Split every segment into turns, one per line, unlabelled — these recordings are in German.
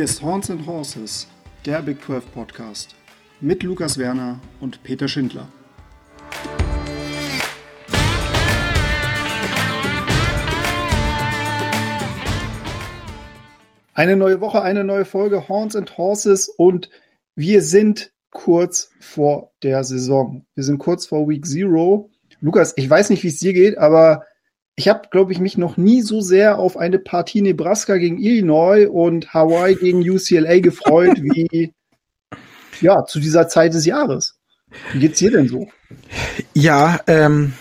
Hier ist Horns and Horses, der Big 12 Podcast mit Lukas Werner und Peter Schindler. Eine neue Woche, eine neue Folge Horns and Horses und wir sind kurz vor der Saison. Wir sind kurz vor Week Zero. Lukas, ich weiß nicht, wie es dir geht, aber ich habe, glaube ich, mich noch nie so sehr auf eine Partie Nebraska gegen Illinois und Hawaii gegen UCLA gefreut wie ja zu dieser Zeit des Jahres. Wie geht's dir denn so?
Ja, ähm,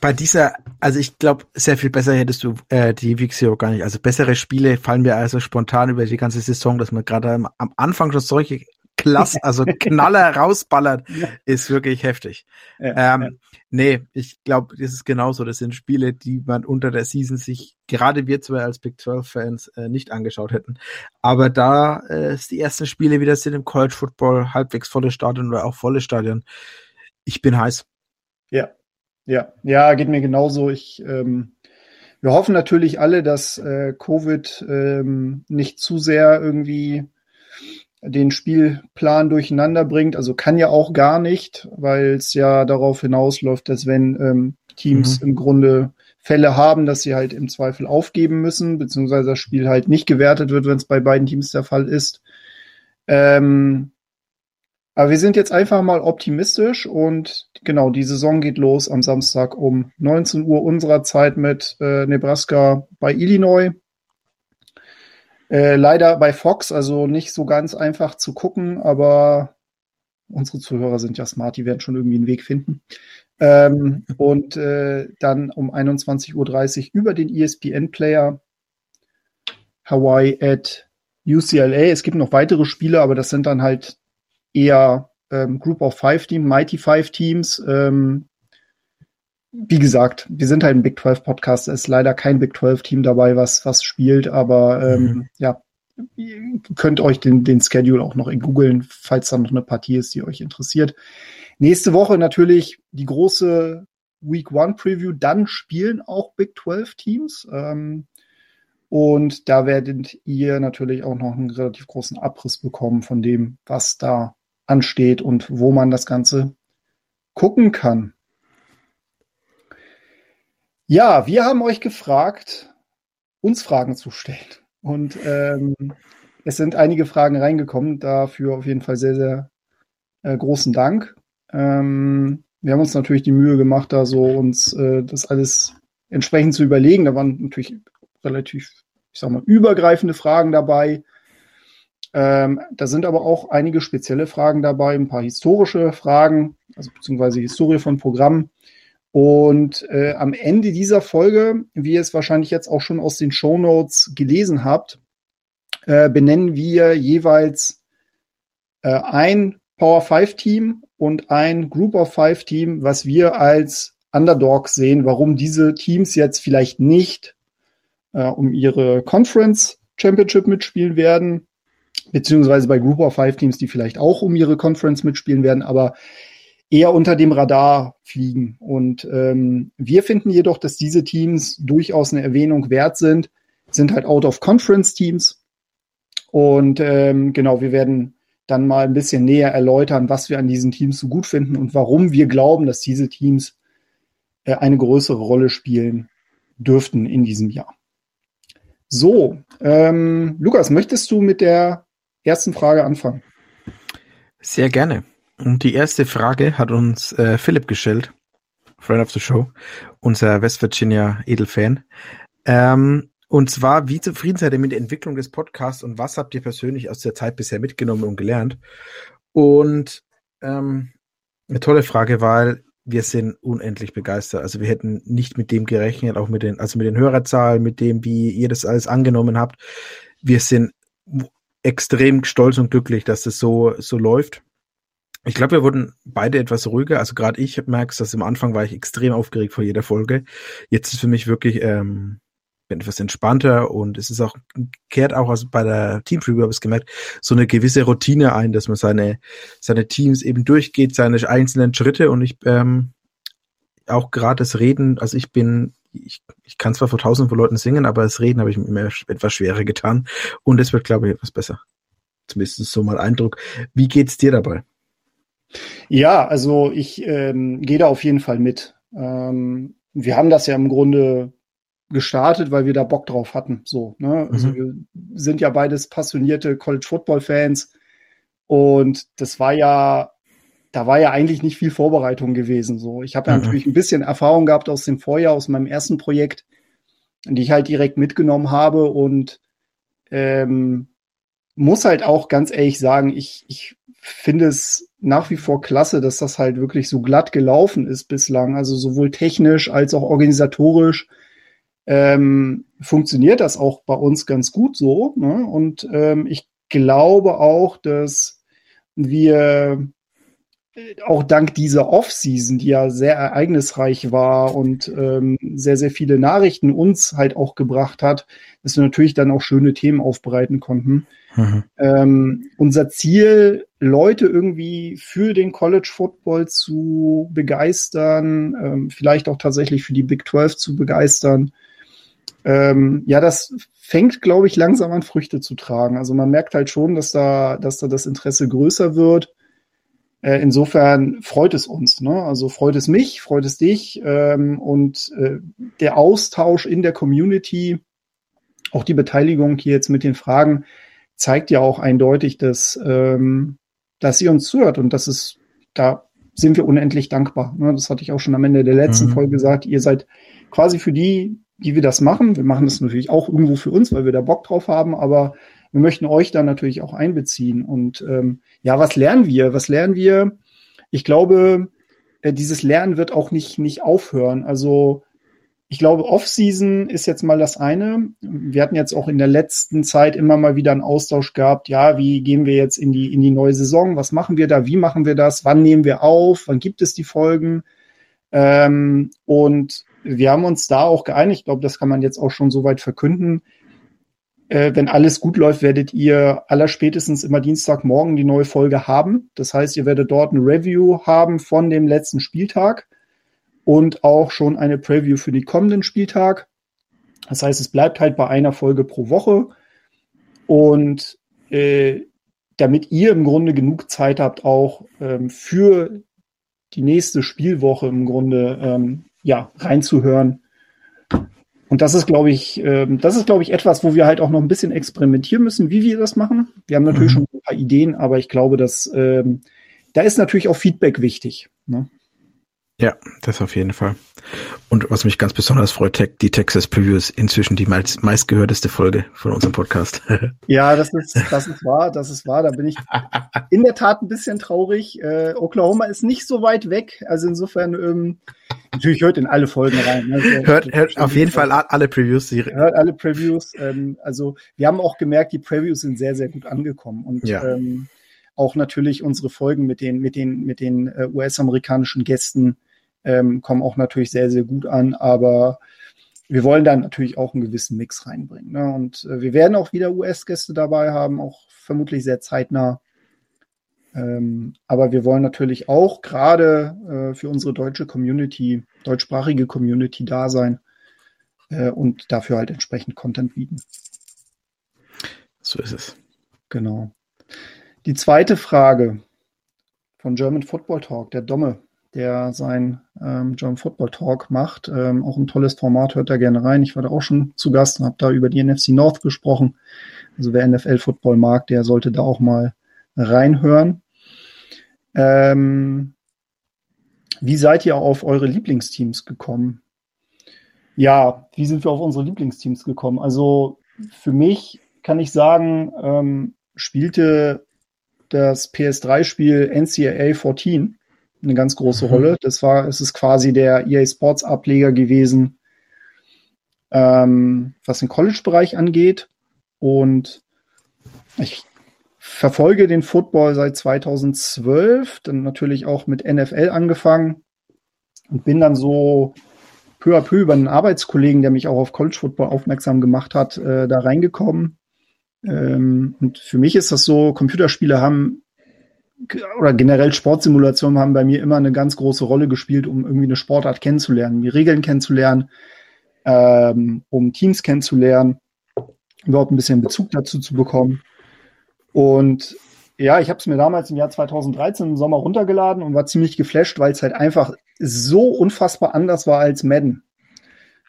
bei dieser, also ich glaube, sehr viel besser hättest du äh, die Week Zero gar nicht. Also bessere Spiele fallen mir also spontan über die ganze Saison, dass man gerade am, am Anfang schon solche Klasse, also Knaller rausballert, ja. ist wirklich heftig. Ja, ähm, ja. Nee, ich glaube, das ist genauso. Das sind Spiele, die man unter der Season sich, gerade wir zwei als Big 12-Fans, äh, nicht angeschaut hätten. Aber da äh, die ersten Spiele wieder sind im College Football halbwegs volle Stadion oder auch volle Stadion. Ich bin heiß.
Ja, ja, ja, geht mir genauso. Ich, ähm, wir hoffen natürlich alle, dass äh, Covid ähm, nicht zu sehr irgendwie den Spielplan durcheinander bringt. Also kann ja auch gar nicht, weil es ja darauf hinausläuft, dass wenn ähm, Teams mhm. im Grunde Fälle haben, dass sie halt im Zweifel aufgeben müssen, beziehungsweise das Spiel halt nicht gewertet wird, wenn es bei beiden Teams der Fall ist. Ähm, aber wir sind jetzt einfach mal optimistisch und genau, die Saison geht los am Samstag um 19 Uhr unserer Zeit mit äh, Nebraska bei Illinois. Äh, leider bei Fox, also nicht so ganz einfach zu gucken, aber unsere Zuhörer sind ja smart, die werden schon irgendwie einen Weg finden. Ähm, und äh, dann um 21.30 Uhr über den ESPN-Player Hawaii at UCLA. Es gibt noch weitere Spiele, aber das sind dann halt eher ähm, Group of Five Teams, Mighty Five Teams. Ähm, wie gesagt, wir sind halt ein Big 12 Podcast. Es ist leider kein Big 12 Team dabei, was, was spielt, aber ähm, mhm. ja, ihr könnt euch den, den Schedule auch noch in googeln, falls da noch eine Partie ist, die euch interessiert. Nächste Woche natürlich die große Week One Preview. Dann spielen auch Big 12 Teams. Ähm, und da werdet ihr natürlich auch noch einen relativ großen Abriss bekommen von dem, was da ansteht und wo man das Ganze gucken kann. Ja, wir haben euch gefragt, uns Fragen zu stellen. Und ähm, es sind einige Fragen reingekommen. Dafür auf jeden Fall sehr, sehr äh, großen Dank. Ähm, wir haben uns natürlich die Mühe gemacht, da so uns äh, das alles entsprechend zu überlegen. Da waren natürlich relativ, ich sag mal, übergreifende Fragen dabei. Ähm, da sind aber auch einige spezielle Fragen dabei, ein paar historische Fragen, also beziehungsweise Historie von Programmen. Und äh, am Ende dieser Folge, wie ihr es wahrscheinlich jetzt auch schon aus den Show Notes gelesen habt, äh, benennen wir jeweils äh, ein Power 5 Team und ein Group of Five Team, was wir als Underdogs sehen, warum diese Teams jetzt vielleicht nicht äh, um ihre Conference Championship mitspielen werden, beziehungsweise bei Group of Five Teams, die vielleicht auch um ihre Conference mitspielen werden, aber eher unter dem Radar fliegen. Und ähm, wir finden jedoch, dass diese Teams durchaus eine Erwähnung wert sind, sind halt Out-of-Conference-Teams. Und ähm, genau, wir werden dann mal ein bisschen näher erläutern, was wir an diesen Teams so gut finden und warum wir glauben, dass diese Teams äh, eine größere Rolle spielen dürften in diesem Jahr. So, ähm, Lukas, möchtest du mit der ersten Frage anfangen?
Sehr gerne. Und die erste Frage hat uns äh, Philipp gestellt, Friend of the Show, unser West Virginia Edelfan. Ähm, und zwar, wie zufrieden seid ihr mit der Entwicklung des Podcasts und was habt ihr persönlich aus der Zeit bisher mitgenommen und gelernt? Und ähm, eine tolle Frage, weil wir sind unendlich begeistert. Also wir hätten nicht mit dem gerechnet, auch mit den, also mit den Hörerzahlen, mit dem, wie ihr das alles angenommen habt. Wir sind extrem stolz und glücklich, dass das so, so läuft. Ich glaube, wir wurden beide etwas ruhiger. Also gerade ich merke dass am Anfang war ich extrem aufgeregt vor jeder Folge. Jetzt ist für mich wirklich ähm, bin etwas entspannter und es ist auch kehrt auch also bei der Team Preview habe ich gemerkt so eine gewisse Routine ein, dass man seine seine Teams eben durchgeht, seine einzelnen Schritte und ich ähm, auch gerade das Reden. Also ich bin ich, ich kann zwar vor tausenden von Leuten singen, aber das Reden habe ich mir etwas schwerer getan. Und es wird, glaube ich, etwas besser. Zumindest so mal Eindruck. Wie geht's dir dabei?
Ja, also ich ähm, gehe da auf jeden Fall mit. Ähm, wir haben das ja im Grunde gestartet, weil wir da Bock drauf hatten. So, ne? Also mhm. wir sind ja beides passionierte College Football Fans und das war ja, da war ja eigentlich nicht viel Vorbereitung gewesen. So, ich habe ja mhm. natürlich ein bisschen Erfahrung gehabt aus dem Vorjahr, aus meinem ersten Projekt, die ich halt direkt mitgenommen habe und ähm, muss halt auch ganz ehrlich sagen, ich, ich finde es nach wie vor klasse, dass das halt wirklich so glatt gelaufen ist bislang. Also sowohl technisch als auch organisatorisch ähm, funktioniert das auch bei uns ganz gut so. Ne? Und ähm, ich glaube auch, dass wir auch dank dieser Off-Season, die ja sehr ereignisreich war und ähm, sehr, sehr viele Nachrichten uns halt auch gebracht hat, dass wir natürlich dann auch schöne Themen aufbereiten konnten. Mhm. Ähm, unser Ziel, Leute irgendwie für den College Football zu begeistern, ähm, vielleicht auch tatsächlich für die Big 12 zu begeistern, ähm, ja, das fängt, glaube ich, langsam an Früchte zu tragen. Also man merkt halt schon, dass da, dass da das Interesse größer wird. Äh, insofern freut es uns. Ne? Also freut es mich, freut es dich ähm, und äh, der Austausch in der Community, auch die Beteiligung hier jetzt mit den Fragen, zeigt ja auch eindeutig, dass, ähm, dass ihr uns zuhört und das ist, da sind wir unendlich dankbar. Ne? Das hatte ich auch schon am Ende der letzten mhm. Folge gesagt. Ihr seid quasi für die, die wir das machen. Wir machen das natürlich auch irgendwo für uns, weil wir da Bock drauf haben, aber wir möchten euch da natürlich auch einbeziehen. Und ähm, ja, was lernen wir? Was lernen wir? Ich glaube, äh, dieses Lernen wird auch nicht, nicht aufhören. Also ich glaube, Off-Season ist jetzt mal das eine. Wir hatten jetzt auch in der letzten Zeit immer mal wieder einen Austausch gehabt. Ja, wie gehen wir jetzt in die, in die neue Saison? Was machen wir da? Wie machen wir das? Wann nehmen wir auf? Wann gibt es die Folgen? Ähm, und wir haben uns da auch geeinigt. Ich glaube, das kann man jetzt auch schon soweit verkünden äh, wenn alles gut läuft, werdet ihr allerspätestens immer Dienstagmorgen die neue Folge haben. Das heißt, ihr werdet dort ein Review haben von dem letzten Spieltag und auch schon eine Preview für den kommenden Spieltag. Das heißt, es bleibt halt bei einer Folge pro Woche. Und äh, damit ihr im Grunde genug Zeit habt, auch ähm, für die nächste Spielwoche im Grunde ähm, ja, reinzuhören, und das ist, glaube ich, äh, das ist, glaube ich, etwas, wo wir halt auch noch ein bisschen experimentieren müssen, wie wir das machen. Wir haben natürlich mhm. schon ein paar Ideen, aber ich glaube, dass ähm, da ist natürlich auch Feedback wichtig. Ne?
Ja, das auf jeden Fall. Und was mich ganz besonders freut, die Texas Previews inzwischen die meist, meistgehörteste Folge von unserem Podcast.
Ja, das ist, das ist wahr, das ist wahr. Da bin ich in der Tat ein bisschen traurig. Äh, Oklahoma ist nicht so weit weg. Also insofern, ähm, natürlich hört in alle Folgen rein.
Also, hört, hört auf jeden Fall alle Previews.
Hört alle Previews. Ähm, also wir haben auch gemerkt, die Previews sind sehr, sehr gut angekommen. Und ja. ähm, auch natürlich unsere Folgen mit den, mit den, mit den äh, US-amerikanischen Gästen ähm, kommen auch natürlich sehr, sehr gut an, aber wir wollen dann natürlich auch einen gewissen Mix reinbringen. Ne? Und äh, wir werden auch wieder US-Gäste dabei haben, auch vermutlich sehr zeitnah. Ähm, aber wir wollen natürlich auch gerade äh, für unsere deutsche Community, deutschsprachige Community da sein äh, und dafür halt entsprechend Content bieten.
So ist es.
Genau. Die zweite Frage von German Football Talk, der Domme, der sein ähm, German Football Talk macht. Ähm, auch ein tolles Format, hört da gerne rein. Ich war da auch schon zu Gast und habe da über die NFC North gesprochen. Also wer NFL Football mag, der sollte da auch mal reinhören. Ähm, wie seid ihr auf eure Lieblingsteams gekommen? Ja, wie sind wir auf unsere Lieblingsteams gekommen? Also für mich kann ich sagen, ähm, spielte das PS3-Spiel NCAA 14 eine ganz große mhm. Rolle. Das war, es ist quasi der EA Sports Ableger gewesen, ähm, was den College-Bereich angeht. Und ich verfolge den Football seit 2012, dann natürlich auch mit NFL angefangen und bin dann so peu à peu über einen Arbeitskollegen, der mich auch auf College Football aufmerksam gemacht hat, äh, da reingekommen ähm, und für mich ist das so, Computerspiele haben oder generell Sportsimulationen haben bei mir immer eine ganz große Rolle gespielt, um irgendwie eine Sportart kennenzulernen, die Regeln kennenzulernen, ähm, um Teams kennenzulernen, überhaupt ein bisschen Bezug dazu zu bekommen. Und ja, ich habe es mir damals im Jahr 2013 im Sommer runtergeladen und war ziemlich geflasht, weil es halt einfach so unfassbar anders war als Madden.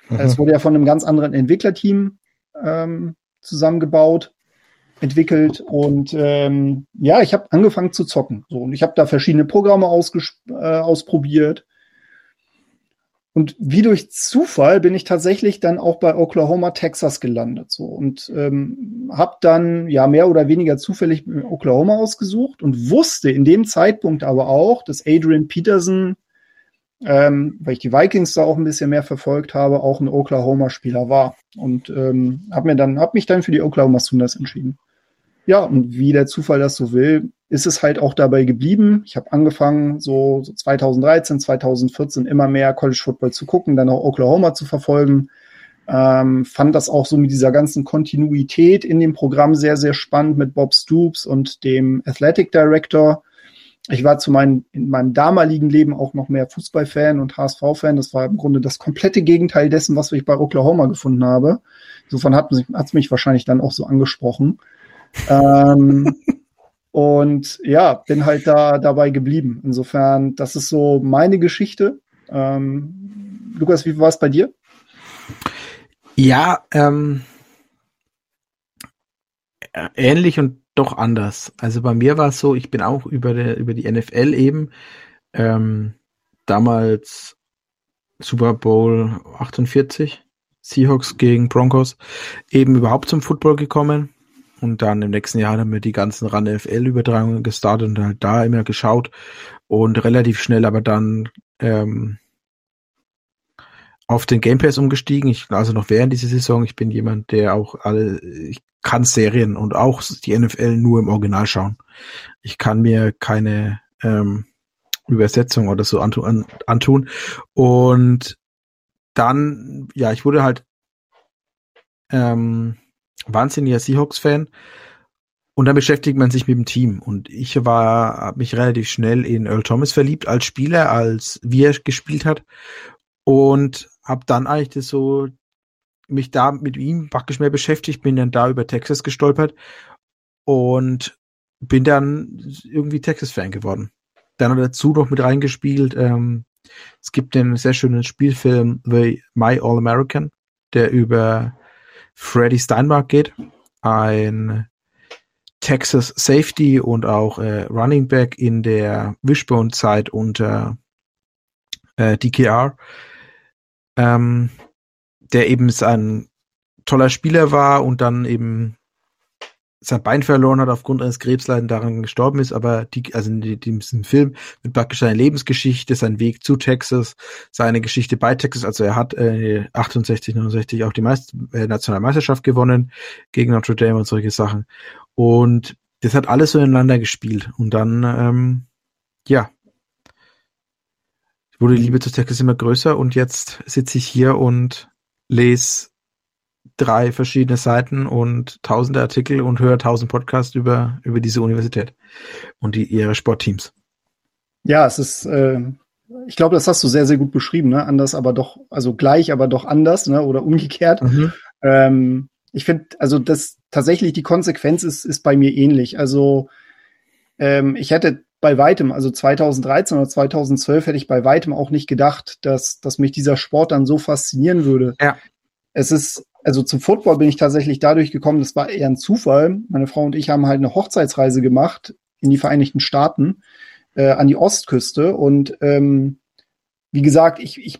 Mhm. Es wurde ja von einem ganz anderen Entwicklerteam ähm, zusammengebaut, entwickelt und ähm, ja, ich habe angefangen zu zocken. So, und ich habe da verschiedene Programme äh, ausprobiert und wie durch Zufall bin ich tatsächlich dann auch bei Oklahoma, Texas gelandet. So und ähm, habe dann ja mehr oder weniger zufällig Oklahoma ausgesucht und wusste in dem Zeitpunkt aber auch, dass Adrian Peterson, ähm, weil ich die Vikings da auch ein bisschen mehr verfolgt habe, auch ein Oklahoma-Spieler war und ähm, habe mir dann habe mich dann für die Oklahoma Sooners entschieden. Ja, und wie der Zufall das so will, ist es halt auch dabei geblieben. Ich habe angefangen, so, so 2013, 2014 immer mehr College Football zu gucken, dann auch Oklahoma zu verfolgen. Ähm, fand das auch so mit dieser ganzen Kontinuität in dem Programm sehr, sehr spannend mit Bob Stoops und dem Athletic Director. Ich war zu meinem, in meinem damaligen Leben auch noch mehr Fußballfan und HSV-Fan. Das war im Grunde das komplette Gegenteil dessen, was ich bei Oklahoma gefunden habe. Insofern hat es mich wahrscheinlich dann auch so angesprochen. Ähm, und ja, bin halt da dabei geblieben. Insofern, das ist so meine Geschichte. Ähm, Lukas, wie war es bei dir?
Ja, ähm, ähnlich und doch anders. Also bei mir war es so, ich bin auch über, der, über die NFL eben ähm, damals Super Bowl 48, Seahawks gegen Broncos, eben überhaupt zum Football gekommen. Und dann im nächsten Jahr haben wir die ganzen RAN FL-Übertragungen gestartet und halt da immer geschaut und relativ schnell aber dann ähm, auf den Game Pass umgestiegen. Ich, also noch während dieser Saison, ich bin jemand, der auch alle, ich kann Serien und auch die NFL nur im Original schauen. Ich kann mir keine ähm, Übersetzung oder so antun, antun. Und dann, ja, ich wurde halt ähm, wahnsinniger Seahawks-Fan. Und dann beschäftigt man sich mit dem Team. Und ich war, habe mich relativ schnell in Earl Thomas verliebt als Spieler, als wie er gespielt hat. Und habe dann eigentlich das so mich da mit ihm praktisch mehr beschäftigt, bin dann da über Texas gestolpert und bin dann irgendwie Texas-Fan geworden. Dann hat dazu noch mit reingespielt. Ähm, es gibt den sehr schönen Spielfilm The My All American, der über Freddy Steinbach geht, ein Texas Safety und auch äh, Running Back in der Wishbone-Zeit unter äh, DKR, ähm, der eben ein toller Spieler war und dann eben sein Bein verloren hat aufgrund eines Krebsleiden daran gestorben ist, aber die, also in diesem Film wird praktisch seine Lebensgeschichte, sein Weg zu Texas, seine Geschichte bei Texas, also er hat äh, 68, 69 auch die Meist äh, Nationalmeisterschaft gewonnen gegen Notre Dame und solche Sachen. Und das hat alles so ineinander gespielt. Und dann, ähm, ja, wurde die Liebe zu Texas immer größer und jetzt sitze ich hier und lese drei verschiedene Seiten und tausende Artikel und höre tausend Podcasts über, über diese Universität und die, ihre Sportteams.
Ja, es ist, äh, ich glaube, das hast du sehr, sehr gut beschrieben, ne? Anders, aber doch, also gleich, aber doch anders, ne? Oder umgekehrt. Mhm. Ähm, ich finde, also das tatsächlich die Konsequenz ist, ist bei mir ähnlich. Also ähm, ich hätte bei weitem, also 2013 oder 2012 hätte ich bei weitem auch nicht gedacht, dass, dass mich dieser Sport dann so faszinieren würde. Ja. Es ist also zum Football bin ich tatsächlich dadurch gekommen, das war eher ein Zufall. Meine Frau und ich haben halt eine Hochzeitsreise gemacht in die Vereinigten Staaten, äh, an die Ostküste. Und ähm, wie gesagt, ich, ich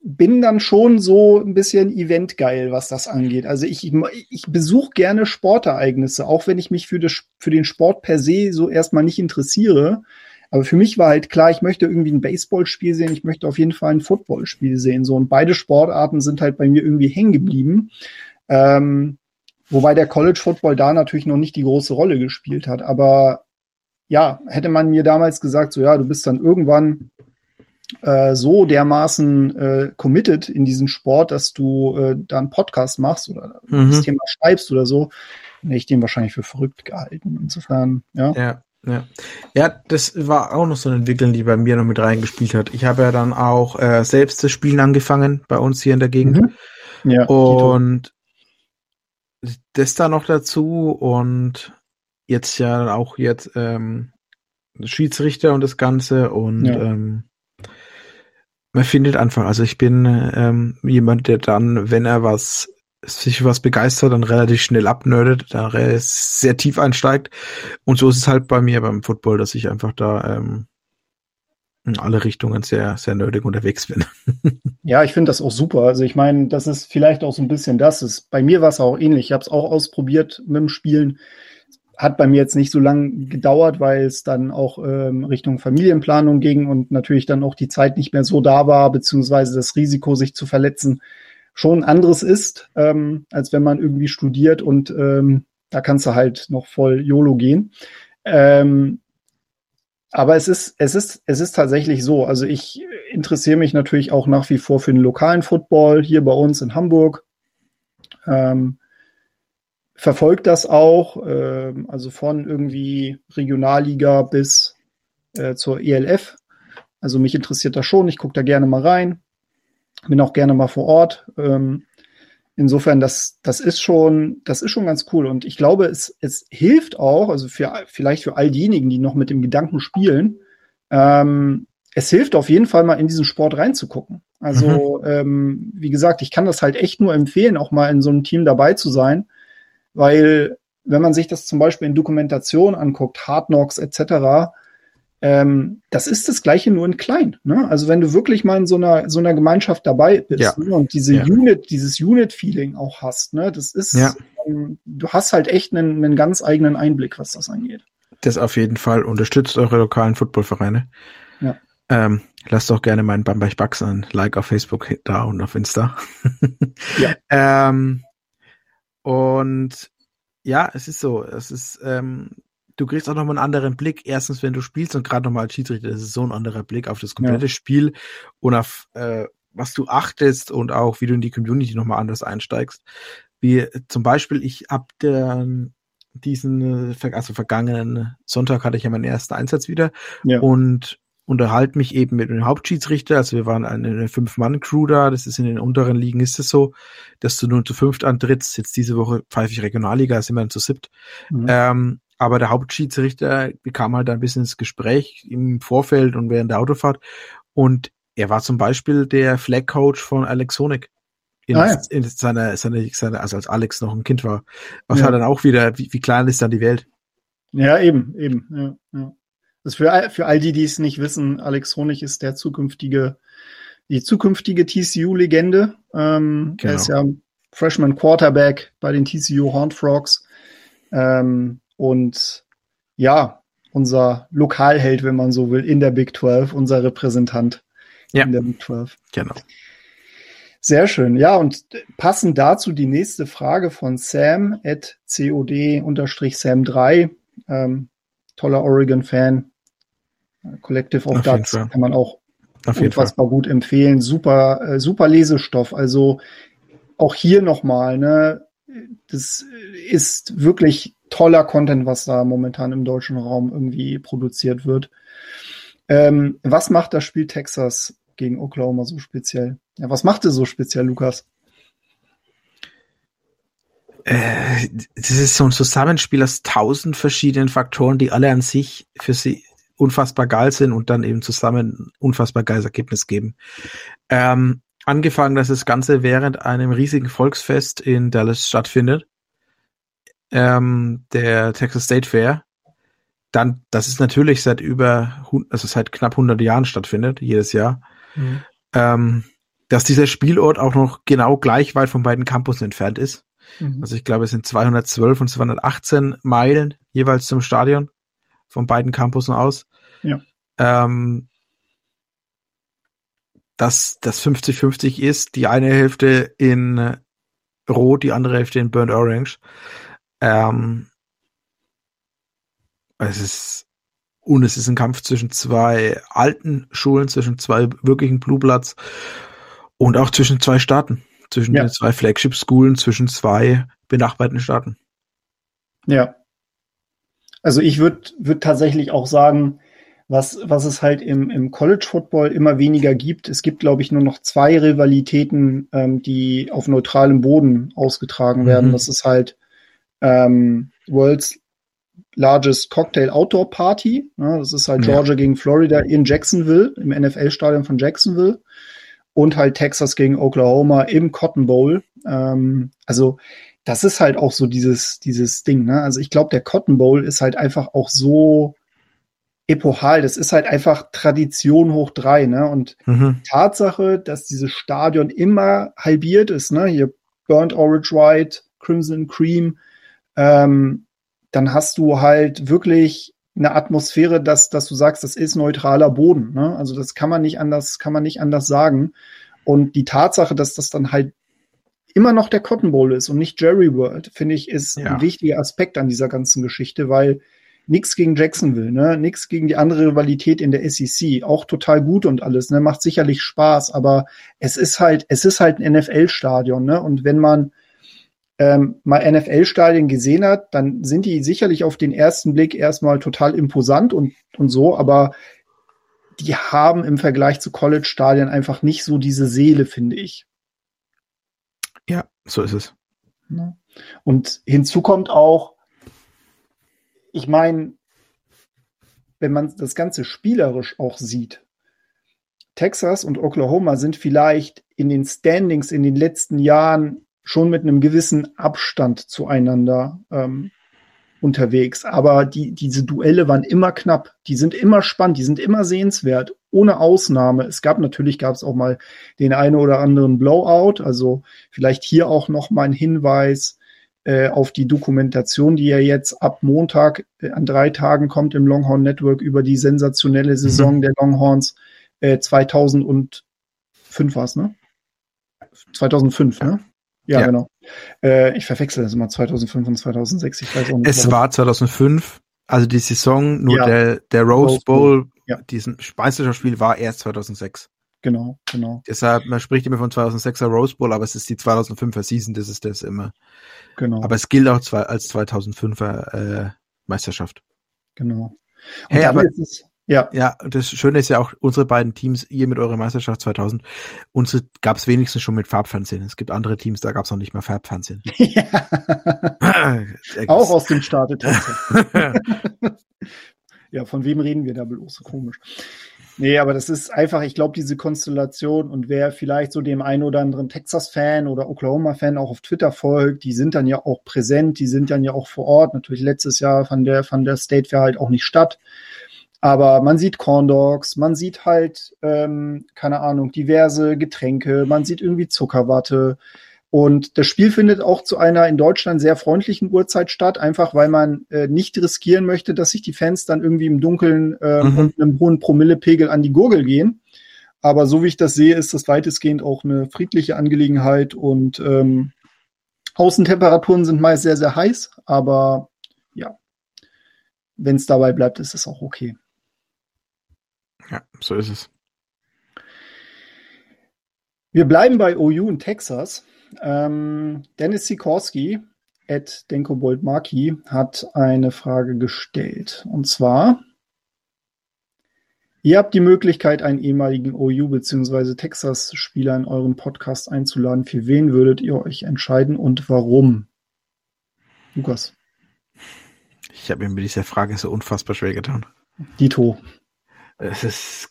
bin dann schon so ein bisschen eventgeil, was das angeht. Also ich, ich, ich besuche gerne Sportereignisse, auch wenn ich mich für, das, für den Sport per se so erstmal nicht interessiere. Aber für mich war halt klar, ich möchte irgendwie ein Baseballspiel sehen, ich möchte auf jeden Fall ein Footballspiel sehen. So und beide Sportarten sind halt bei mir irgendwie hängen geblieben. Ähm, wobei der College Football da natürlich noch nicht die große Rolle gespielt hat. Aber ja, hätte man mir damals gesagt, so ja, du bist dann irgendwann äh, so dermaßen äh, committed in diesen Sport, dass du äh, da einen Podcast machst oder mhm. das Thema schreibst oder so, hätte ich den wahrscheinlich für verrückt gehalten. Insofern, ja. ja.
Ja. ja, das war auch noch so eine Entwicklung, die bei mir noch mit reingespielt hat. Ich habe ja dann auch äh, selbst das Spielen angefangen bei uns hier in der Gegend. Mhm. Ja, und das da noch dazu und jetzt ja auch jetzt ähm, Schiedsrichter und das Ganze und ja. ähm, man findet einfach, also ich bin ähm, jemand, der dann, wenn er was sich was begeistert, dann relativ schnell abnördet, dann sehr tief einsteigt. Und so ist es halt bei mir beim Football, dass ich einfach da ähm, in alle Richtungen sehr, sehr nerdig unterwegs bin.
ja, ich finde das auch super. Also ich meine, das ist vielleicht auch so ein bisschen das. Ist, bei mir war es auch ähnlich. Ich habe es auch ausprobiert mit dem Spielen. Hat bei mir jetzt nicht so lange gedauert, weil es dann auch ähm, Richtung Familienplanung ging und natürlich dann auch die Zeit nicht mehr so da war, beziehungsweise das Risiko, sich zu verletzen, schon anderes ist, ähm, als wenn man irgendwie studiert und ähm, da kannst du halt noch voll YOLO gehen. Ähm, aber es ist, es ist, es ist tatsächlich so. Also ich interessiere mich natürlich auch nach wie vor für den lokalen Football hier bei uns in Hamburg. Ähm, verfolgt das auch, ähm, also von irgendwie Regionalliga bis äh, zur ELF. Also mich interessiert das schon. Ich gucke da gerne mal rein bin auch gerne mal vor Ort. Ähm, insofern, das, das ist schon, das ist schon ganz cool. Und ich glaube, es, es hilft auch, also für, vielleicht für all diejenigen, die noch mit dem Gedanken spielen, ähm, es hilft auf jeden Fall mal in diesen Sport reinzugucken. Also, mhm. ähm, wie gesagt, ich kann das halt echt nur empfehlen, auch mal in so einem Team dabei zu sein, weil wenn man sich das zum Beispiel in Dokumentation anguckt, Hard Knocks etc., ähm, das ist das Gleiche nur in klein. Ne? Also wenn du wirklich mal in so einer so einer Gemeinschaft dabei bist ja. ne? und diese ja. Unit, dieses Unit-Feeling auch hast, ne, das ist, ja. ähm, du hast halt echt einen, einen ganz eigenen Einblick, was das angeht.
Das auf jeden Fall. Unterstützt eure lokalen Footballvereine. Ja. Ähm, lasst auch gerne meinen Bambach Bucks ein Like auf Facebook da und auf Insta. ja. ähm, und ja, es ist so, es ist, ähm, du kriegst auch nochmal einen anderen Blick. Erstens, wenn du spielst und gerade nochmal als Schiedsrichter, das ist so ein anderer Blick auf das komplette ja. Spiel und auf äh, was du achtest und auch wie du in die Community nochmal anders einsteigst. Wie zum Beispiel, ich ab der diesen, äh, also vergangenen Sonntag hatte ich ja meinen ersten Einsatz wieder ja. und unterhalte mich eben mit dem Hauptschiedsrichter. Also wir waren eine Fünf-Mann-Crew da. Das ist in den unteren Ligen ist es so, dass du nur zu fünft antrittst. Jetzt diese Woche pfeife ich Regionalliga, sind wir dann zu siebt. Mhm. Ähm, aber der Hauptschiedsrichter bekam halt ein bisschen ins Gespräch im Vorfeld und während der Autofahrt. Und er war zum Beispiel der Flag Coach von Alex Honig. In, ah, ja. in seiner, seiner, seiner, also als Alex noch ein Kind war. Was ja. halt dann auch wieder, wie, wie klein ist dann die Welt?
Ja, eben, eben, ja, ja. Das für, für all die, die es nicht wissen, Alex Honig ist der zukünftige, die zukünftige TCU-Legende. Ähm, genau. Er ist ja Freshman Quarterback bei den TCU Horned Frogs. Ähm, und ja, unser Lokalheld, wenn man so will, in der Big 12, unser Repräsentant
ja. in der Big 12.
Genau. Sehr schön. Ja, und passend dazu die nächste Frage von Sam at COD-Sam3. Ähm, toller Oregon-Fan. Collective of Guts kann man auch Auf unfassbar gut empfehlen. Super, äh, super Lesestoff. Also auch hier nochmal, ne, das ist wirklich toller Content, was da momentan im deutschen Raum irgendwie produziert wird. Ähm, was macht das Spiel Texas gegen Oklahoma so speziell? Ja, was macht es so speziell, Lukas?
Äh, das ist so ein Zusammenspiel aus tausend verschiedenen Faktoren, die alle an sich für sie unfassbar geil sind und dann eben zusammen unfassbar geiles Ergebnis geben. Ähm, angefangen, dass das Ganze während einem riesigen Volksfest in Dallas stattfindet ähm, der Texas State Fair, dann, das ist natürlich seit über, also seit knapp 100 Jahren stattfindet, jedes Jahr, mhm. ähm, dass dieser Spielort auch noch genau gleich weit von beiden Campus entfernt ist. Mhm. Also ich glaube, es sind 212 und 218 Meilen jeweils zum Stadion von beiden Campussen aus. Ja. Ähm, dass das 50-50 ist, die eine Hälfte in Rot, die andere Hälfte in Burnt Orange. Ähm, es ist und es ist ein Kampf zwischen zwei alten Schulen, zwischen zwei wirklichen Blue Bloods und auch zwischen zwei Staaten, zwischen ja. den zwei Flagship Schulen, zwischen zwei benachbarten Staaten.
Ja. Also ich würde würd tatsächlich auch sagen, was, was es halt im, im College Football immer weniger gibt. Es gibt, glaube ich, nur noch zwei Rivalitäten, ähm, die auf neutralem Boden ausgetragen werden. Mhm. Das ist halt ähm, World's Largest Cocktail Outdoor Party. Ja, das ist halt ja. Georgia gegen Florida in Jacksonville, im NFL-Stadion von Jacksonville. Und halt Texas gegen Oklahoma im Cotton Bowl. Ähm, also das ist halt auch so dieses, dieses Ding. Ne? Also ich glaube, der Cotton Bowl ist halt einfach auch so epochal. Das ist halt einfach Tradition hoch drei. Ne? Und mhm. Tatsache, dass dieses Stadion immer halbiert ist, ne? hier Burnt Orange White, Crimson Cream, ähm, dann hast du halt wirklich eine Atmosphäre, dass, dass du sagst, das ist neutraler Boden. Ne? Also das kann man nicht anders, kann man nicht anders sagen. Und die Tatsache, dass das dann halt immer noch der Cotton Bowl ist und nicht Jerry World, finde ich, ist ja. ein wichtiger Aspekt an dieser ganzen Geschichte, weil nichts gegen Jacksonville, ne? Nichts gegen die andere Rivalität in der SEC. Auch total gut und alles, ne? Macht sicherlich Spaß, aber es ist halt, es ist halt ein NFL-Stadion, ne? Und wenn man ähm, mal NFL-Stadien gesehen hat, dann sind die sicherlich auf den ersten Blick erstmal total imposant und, und so, aber die haben im Vergleich zu College-Stadien einfach nicht so diese Seele, finde ich.
Ja, so ist es.
Ne? Und hinzu kommt auch, ich meine, wenn man das Ganze spielerisch auch sieht, Texas und Oklahoma sind vielleicht in den Standings in den letzten Jahren schon mit einem gewissen Abstand zueinander ähm, unterwegs. Aber die, diese Duelle waren immer knapp. Die sind immer spannend, die sind immer sehenswert, ohne Ausnahme. Es gab natürlich, gab es auch mal den einen oder anderen Blowout. Also vielleicht hier auch noch mal ein Hinweis äh, auf die Dokumentation, die ja jetzt ab Montag äh, an drei Tagen kommt im Longhorn Network über die sensationelle Saison mhm. der Longhorns äh, 2005 war es, ne? 2005, ne? Ja, ja. genau. Äh, ich verwechsel das immer 2005 und 2006. Ich weiß
auch nicht. Es war 2005, also die Saison, nur ja. der, der Rose, Rose Bowl, Bowl. Ja. diesen Meisterschaftsspiel war erst 2006.
Genau, genau.
Deshalb, man spricht immer von 2006er Rose Bowl, aber es ist die 2005er Season, das ist das immer. Genau. Aber es gilt auch als 2005er äh, Meisterschaft.
Genau.
Und hey, aber, ist es, ja. Ja, das Schöne ist ja auch, unsere beiden Teams, ihr mit eurer Meisterschaft 2000, unsere gab es wenigstens schon mit Farbfernsehen. Es gibt andere Teams, da gab es noch nicht mal Farbfernsehen. Ja.
auch aus dem Startetext. ja, von wem reden wir da bloß? So komisch. Nee, aber das ist einfach, ich glaube, diese Konstellation und wer vielleicht so dem einen oder anderen Texas-Fan oder Oklahoma-Fan auch auf Twitter folgt, die sind dann ja auch präsent, die sind dann ja auch vor Ort. Natürlich letztes Jahr fand der, fand der State Fair halt auch nicht statt. Aber man sieht Corn Dogs, man sieht halt, ähm, keine Ahnung, diverse Getränke, man sieht irgendwie Zuckerwatte. Und das Spiel findet auch zu einer in Deutschland sehr freundlichen Uhrzeit statt, einfach weil man äh, nicht riskieren möchte, dass sich die Fans dann irgendwie im Dunkeln äh, mhm. und einem hohen Promillepegel an die Gurgel gehen. Aber so wie ich das sehe, ist das weitestgehend auch eine friedliche Angelegenheit und ähm, Außentemperaturen sind meist sehr, sehr heiß, aber ja, wenn es dabei bleibt, ist es auch okay.
Ja, so ist es.
Wir bleiben bei OU in Texas. Ähm, Dennis Sikorski at Denkobold Marki hat eine Frage gestellt. Und zwar, ihr habt die Möglichkeit, einen ehemaligen OU bzw. Texas-Spieler in eurem Podcast einzuladen. Für wen würdet ihr euch entscheiden und warum? Lukas.
Ich habe mir mit dieser Frage so unfassbar schwer getan.
Dito
es ist,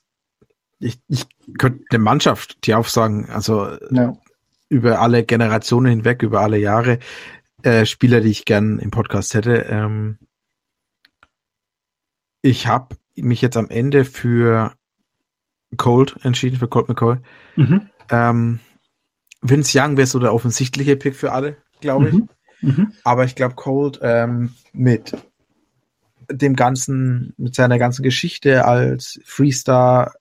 ich, ich könnte eine Mannschaft die aufsagen, also ja. über alle Generationen hinweg, über alle Jahre, äh, Spieler, die ich gern im Podcast hätte. Ähm, ich habe mich jetzt am Ende für Cold entschieden, für Colt McCoy. Mhm. Ähm, Vince Young wäre so der offensichtliche Pick für alle, glaube ich. Mhm. Mhm. Aber ich glaube, Cold ähm, mit dem ganzen, mit seiner ganzen Geschichte als Freestar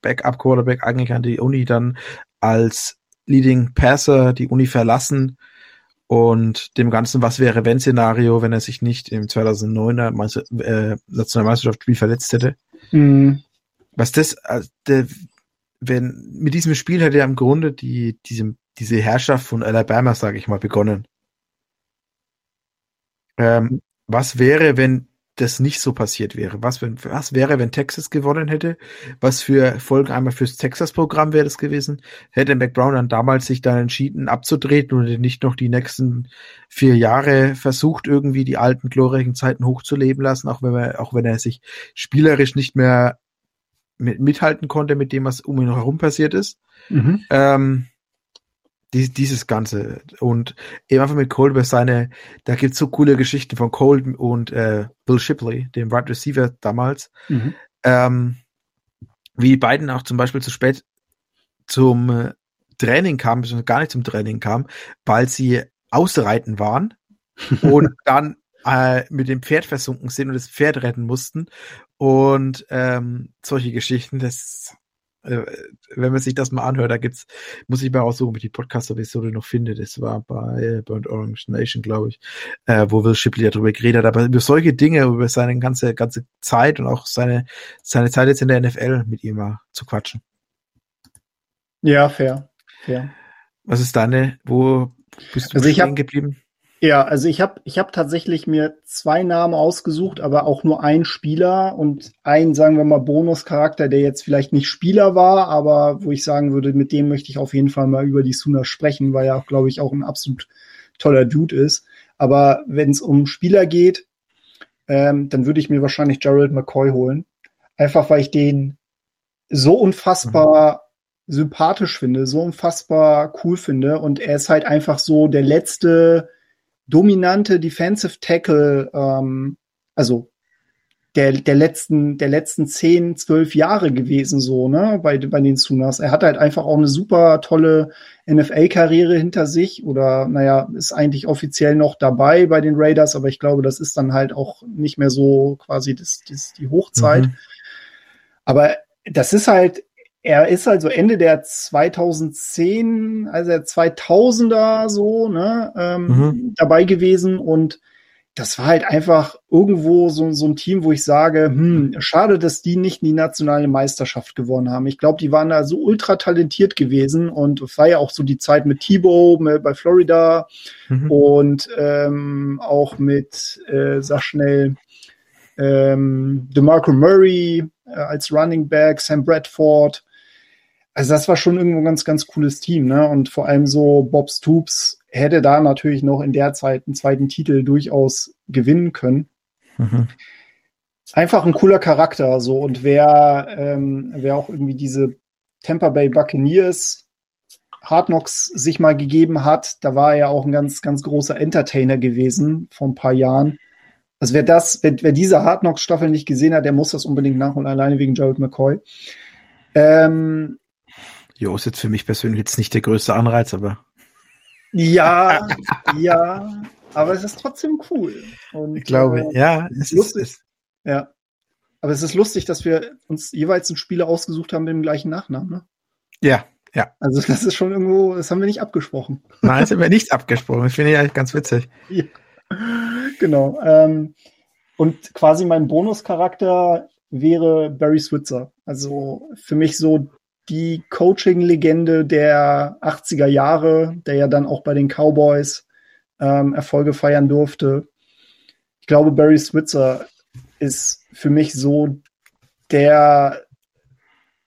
Backup Quarterback eigentlich an die Uni dann als Leading Passer die Uni verlassen und dem ganzen Was wäre wenn Szenario, wenn er sich nicht im 2009er Meister, äh, Nationalmeisterschaftsspiel verletzt hätte. Mhm. Was das, äh, der, wenn mit diesem Spiel hätte er im Grunde die diese diese Herrschaft von Alabama, sage ich mal, begonnen. Ähm, was wäre, wenn das nicht so passiert wäre. Was, wenn, was wäre, wenn Texas gewonnen hätte? Was für Folgen einmal fürs Texas-Programm wäre das gewesen? Hätte McBrown dann damals sich dann entschieden abzutreten und nicht noch die nächsten vier Jahre versucht, irgendwie die alten glorreichen Zeiten hochzuleben lassen, auch wenn er, auch wenn er sich spielerisch nicht mehr mit, mithalten konnte mit dem, was um ihn herum passiert ist. Mhm. Ähm, dies, dieses Ganze. Und eben einfach mit Cole über seine, da gibt's so coole Geschichten von Cole und äh, Bill Shipley, dem Right Receiver damals, mhm. ähm, wie die beiden auch zum Beispiel zu spät zum äh, Training kamen, beziehungsweise gar nicht zum Training kamen, weil sie ausreiten waren und dann äh, mit dem Pferd versunken sind und das Pferd retten mussten und ähm, solche Geschichten, das wenn man sich das mal anhört, da gibt's, muss ich mal aussuchen, ob ich die Podcast-Episode noch finde. Das war bei Burnt Orange Nation, glaube ich, äh, wo Will Shipley darüber geredet hat. Aber über solche Dinge, über seine ganze, ganze Zeit und auch seine, seine Zeit jetzt in der NFL mit ihm mal zu quatschen.
Ja, fair. fair.
Was ist deine, wo bist du also
stehen geblieben? Ja, also ich habe ich hab tatsächlich mir zwei Namen ausgesucht, aber auch nur ein Spieler und ein, sagen wir mal, Bonuscharakter, der jetzt vielleicht nicht Spieler war, aber wo ich sagen würde, mit dem möchte ich auf jeden Fall mal über die Suna sprechen, weil er auch, glaube ich, auch ein absolut toller Dude ist. Aber wenn es um Spieler geht, ähm, dann würde ich mir wahrscheinlich Gerald McCoy holen. Einfach weil ich den so unfassbar mhm. sympathisch finde, so unfassbar cool finde. Und er ist halt einfach so der letzte dominante Defensive Tackle, ähm, also der, der letzten, der letzten zehn, zwölf Jahre gewesen, so, ne, bei, bei den Sunas. Er hat halt einfach auch eine super tolle NFL-Karriere hinter sich oder, naja, ist eigentlich offiziell noch dabei bei den Raiders, aber ich glaube, das ist dann halt auch nicht mehr so quasi das, das, die Hochzeit. Mhm. Aber das ist halt, er ist also Ende der 2010, also der 2000er so, ne, ähm, mhm. dabei gewesen und das war halt einfach irgendwo so, so ein Team, wo ich sage, hm, schade, dass die nicht die nationale Meisterschaft gewonnen haben. Ich glaube, die waren da so ultra talentiert gewesen und es war ja auch so die Zeit mit Thibaut bei Florida mhm. und ähm, auch mit, äh, sag schnell, ähm, DeMarco Murray äh, als Running Back, Sam Bradford also das war schon irgendwo ein ganz, ganz cooles Team, ne? Und vor allem so Bob Stoops hätte da natürlich noch in der Zeit einen zweiten Titel durchaus gewinnen können. Mhm. Einfach ein cooler Charakter, so und wer, ähm, wer auch irgendwie diese Tampa Bay Buccaneers Hard Knocks sich mal gegeben hat, da war er ja auch ein ganz, ganz großer Entertainer gewesen vor ein paar Jahren. Also wer das, wer, wer diese Hard Knocks Staffel nicht gesehen hat, der muss das unbedingt nach und alleine wegen Jared McCoy. Ähm,
Jo, ist jetzt für mich persönlich jetzt nicht der größte Anreiz, aber.
Ja, ja, aber es ist trotzdem cool.
Und, ich glaube, äh, ja,
es ist lustig. Ist, ja. Aber es ist lustig, dass wir uns jeweils einen Spieler ausgesucht haben mit dem gleichen Nachnamen, ne?
Ja, ja.
Also das ist schon irgendwo, das haben wir nicht abgesprochen.
Nein, das haben wir nicht abgesprochen. Das finde ich eigentlich ganz witzig. Ja.
Genau. Ähm, und quasi mein Bonuscharakter wäre Barry Switzer. Also für mich so die Coaching-Legende der 80er Jahre, der ja dann auch bei den Cowboys ähm, Erfolge feiern durfte. Ich glaube, Barry Switzer ist für mich so der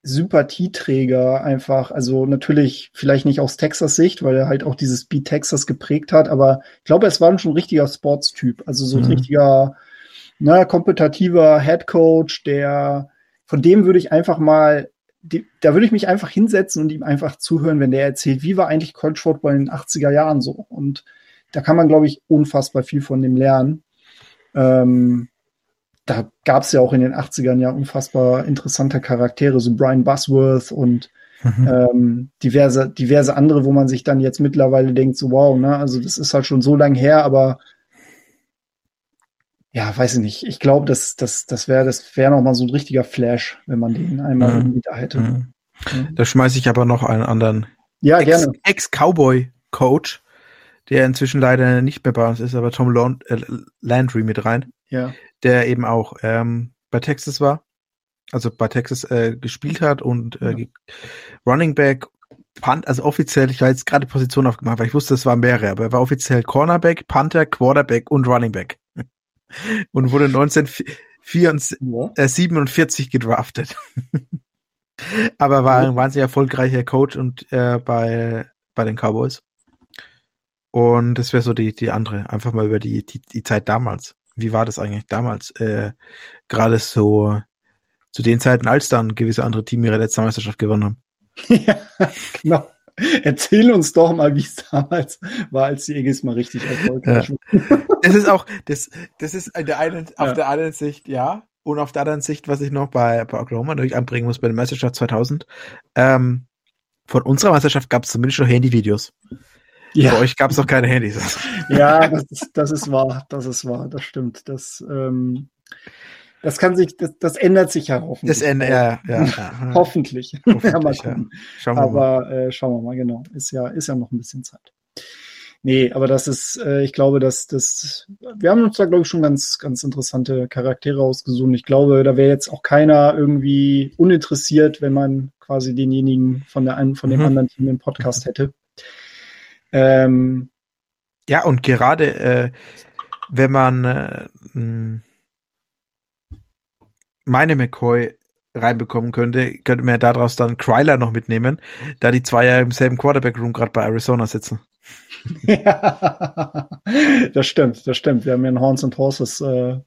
Sympathieträger einfach. Also natürlich vielleicht nicht aus Texas Sicht, weil er halt auch dieses Beat Texas geprägt hat, aber ich glaube, es war schon ein richtiger Sportstyp. Also so ein mhm. richtiger, ne, kompetitiver Head Coach, der, von dem würde ich einfach mal die, da würde ich mich einfach hinsetzen und ihm einfach zuhören, wenn der erzählt, wie war eigentlich College Football in den 80er Jahren so. Und da kann man, glaube ich, unfassbar viel von dem lernen. Ähm, da gab es ja auch in den 80ern ja unfassbar interessante Charaktere, so Brian Busworth und mhm. ähm, diverse, diverse andere, wo man sich dann jetzt mittlerweile denkt, so wow, ne, also das ist halt schon so lang her, aber ja, weiß ich nicht. Ich glaube, das, das, das wäre das wäre noch mal so ein richtiger Flash, wenn man den einmal mhm. da hätte. Mhm.
Da schmeiße ich aber noch einen anderen
ja, Ex
Ex-Cowboy-Coach, der inzwischen leider nicht mehr bei uns ist, aber Tom Lond äh, Landry mit rein.
Ja.
Der eben auch ähm, bei Texas war, also bei Texas äh, gespielt hat und äh, ja. Running Back, Punt, also offiziell, ich war jetzt gerade Position aufgemacht, weil ich wusste, es waren mehrere, aber er war offiziell Cornerback, Panther, Quarterback und Running Back. Und wurde 1947 äh, gedraftet. Aber war ein wahnsinnig erfolgreicher Coach und äh, bei, bei den Cowboys. Und das wäre so die, die andere. Einfach mal über die, die, die Zeit damals. Wie war das eigentlich damals? Äh, Gerade so zu den Zeiten, als dann gewisse andere Team ihre letzte Meisterschaft gewonnen haben.
ja, genau. Erzähl uns doch mal, wie es damals war, als die Eagles mal richtig erfolgreich
waren. Das ist auch, das, das ist der einen, ja. auf der einen Sicht, ja. Und auf der anderen Sicht, was ich noch bei, bei Oklahoma durch anbringen muss, bei der Meisterschaft 2000, ähm, von unserer Meisterschaft gab es zumindest noch Handyvideos. Ja. Bei euch gab es noch keine Handys.
ja, das ist, das ist wahr, das ist wahr, das stimmt. Das, ähm, das kann sich, das, das ändert sich ja hoffentlich.
Das ändert, ja, ja, ja.
hoffentlich. hoffentlich. ja, mal gucken. Ja. Schauen wir aber mal. Äh, schauen wir mal, genau. Ist ja, ist ja noch ein bisschen Zeit. Nee, aber das ist, äh, ich glaube, dass das, wir haben uns da, glaube ich, schon ganz, ganz interessante Charaktere ausgesucht. Ich glaube, da wäre jetzt auch keiner irgendwie uninteressiert, wenn man quasi denjenigen von der einen, von dem mhm. anderen Team im Podcast hätte.
Ähm, ja, und gerade äh, wenn man äh, meine McCoy reinbekommen könnte, könnte man ja daraus dann Kryler noch mitnehmen, da die zwei ja im selben Quarterback-Room gerade bei Arizona sitzen.
ja, das stimmt, das stimmt. Wir haben ja ein Horns and Horses äh,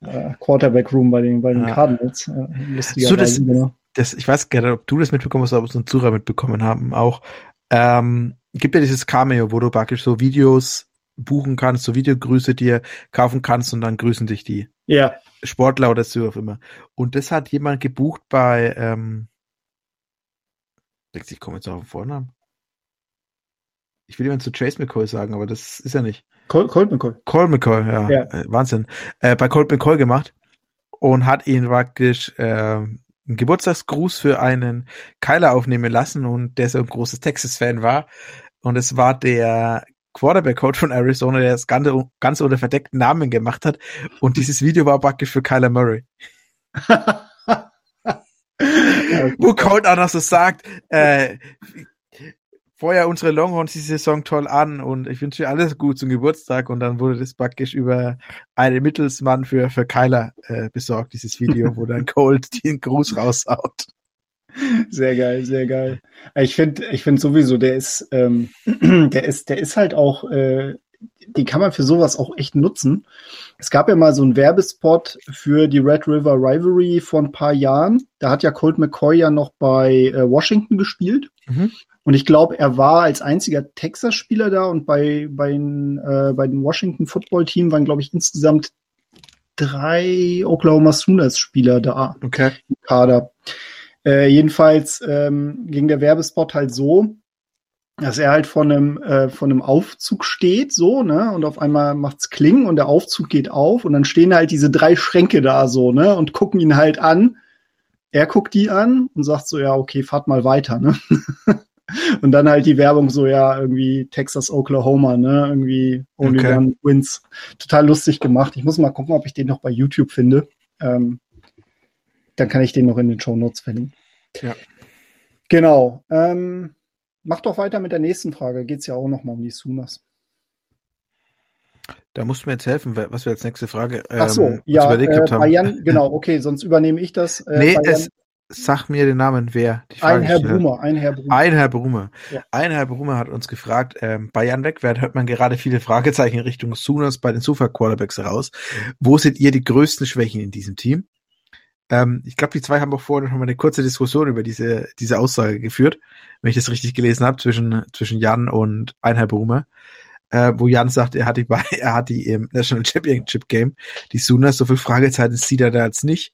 äh, Quarterback-Room bei den, bei den ja. Cardinals. Äh,
so, das, genau. das, ich weiß gerne, ob du das mitbekommen hast, ob es unsere Zuhörer mitbekommen haben auch. Ähm, gibt ja dieses Cameo, wo du praktisch so Videos buchen kannst, so Videogrüße dir kaufen kannst und dann grüßen dich die.
Ja.
Sportler oder so auch immer. Und das hat jemand gebucht bei, ähm, ich komme jetzt auf den Vornamen. Ich will jemand zu Chase McCoy sagen, aber das ist ja nicht.
Col Colt McCoy.
Colt McCoy, ja. ja. Äh, Wahnsinn. Äh, bei Colt McCoy gemacht und hat ihn praktisch äh, einen Geburtstagsgruß für einen Kyler aufnehmen lassen und der so ein großes Texas-Fan war. Und es war der Quarterback-Coach von Arizona, der das Ganze, Ganze unter verdeckten Namen gemacht hat. Und dieses Video war praktisch für Kyler Murray. Wo Colt auch noch so sagt, äh, vorher unsere Longhorns die Saison toll an und ich wünsche dir alles gut zum Geburtstag und dann wurde das praktisch über einen Mittelsmann für, für Kyler äh, besorgt, dieses Video, wo dann Colt den Gruß raushaut.
Sehr geil, sehr geil. Ich finde, ich finde sowieso, der ist, ähm, der ist, der ist halt auch, äh, die kann man für sowas auch echt nutzen. Es gab ja mal so einen Werbespot für die Red River Rivalry vor ein paar Jahren. Da hat ja Colt McCoy ja noch bei äh, Washington gespielt. Mhm. Und ich glaube, er war als einziger Texas-Spieler da und bei, bei, äh, bei dem Washington Football Team waren, glaube ich, insgesamt drei Oklahoma Sooners-Spieler da
okay.
im Kader. Äh, jedenfalls ähm, ging der Werbespot halt so, dass er halt von einem, äh, von einem Aufzug steht, so, ne, und auf einmal macht's Klingen und der Aufzug geht auf und dann stehen halt diese drei Schränke da so, ne, und gucken ihn halt an. Er guckt die an und sagt so, ja, okay, fahrt mal weiter, ne. und dann halt die Werbung so, ja, irgendwie Texas, Oklahoma, ne, irgendwie Only okay. One Wins. Total lustig gemacht. Ich muss mal gucken, ob ich den noch bei YouTube finde. Ähm, dann kann ich den noch in den Show Notes finden.
Ja.
Genau. Ähm, mach doch weiter mit der nächsten Frage. Geht es ja auch noch mal um die Sunas.
Da musst du mir jetzt helfen, was wir als nächste Frage
ähm, Ach so, ja, überlegt äh, haben. Bayern, genau, okay, sonst übernehme ich das.
Äh, nee, es, sag mir den Namen, wer?
ein Herr Brumer, ein Herr Brumer.
Ein Herr Brumer. Ja. Ein Herr Brumer hat uns gefragt, ähm, bei Jan Wegwert hört man gerade viele Fragezeichen in Richtung Sooners bei den Super Quarterbacks raus. Wo seht ihr die größten Schwächen in diesem Team? Ähm, ich glaube, die zwei haben auch vorhin noch mal eine kurze Diskussion über diese, diese Aussage geführt, wenn ich das richtig gelesen habe, zwischen, zwischen Jan und Einheit Brumer. Äh, wo Jan sagt, er hat die bei, er hat die im National Championship Game, die Sooners, so viel Fragezeichen sieht er da jetzt nicht.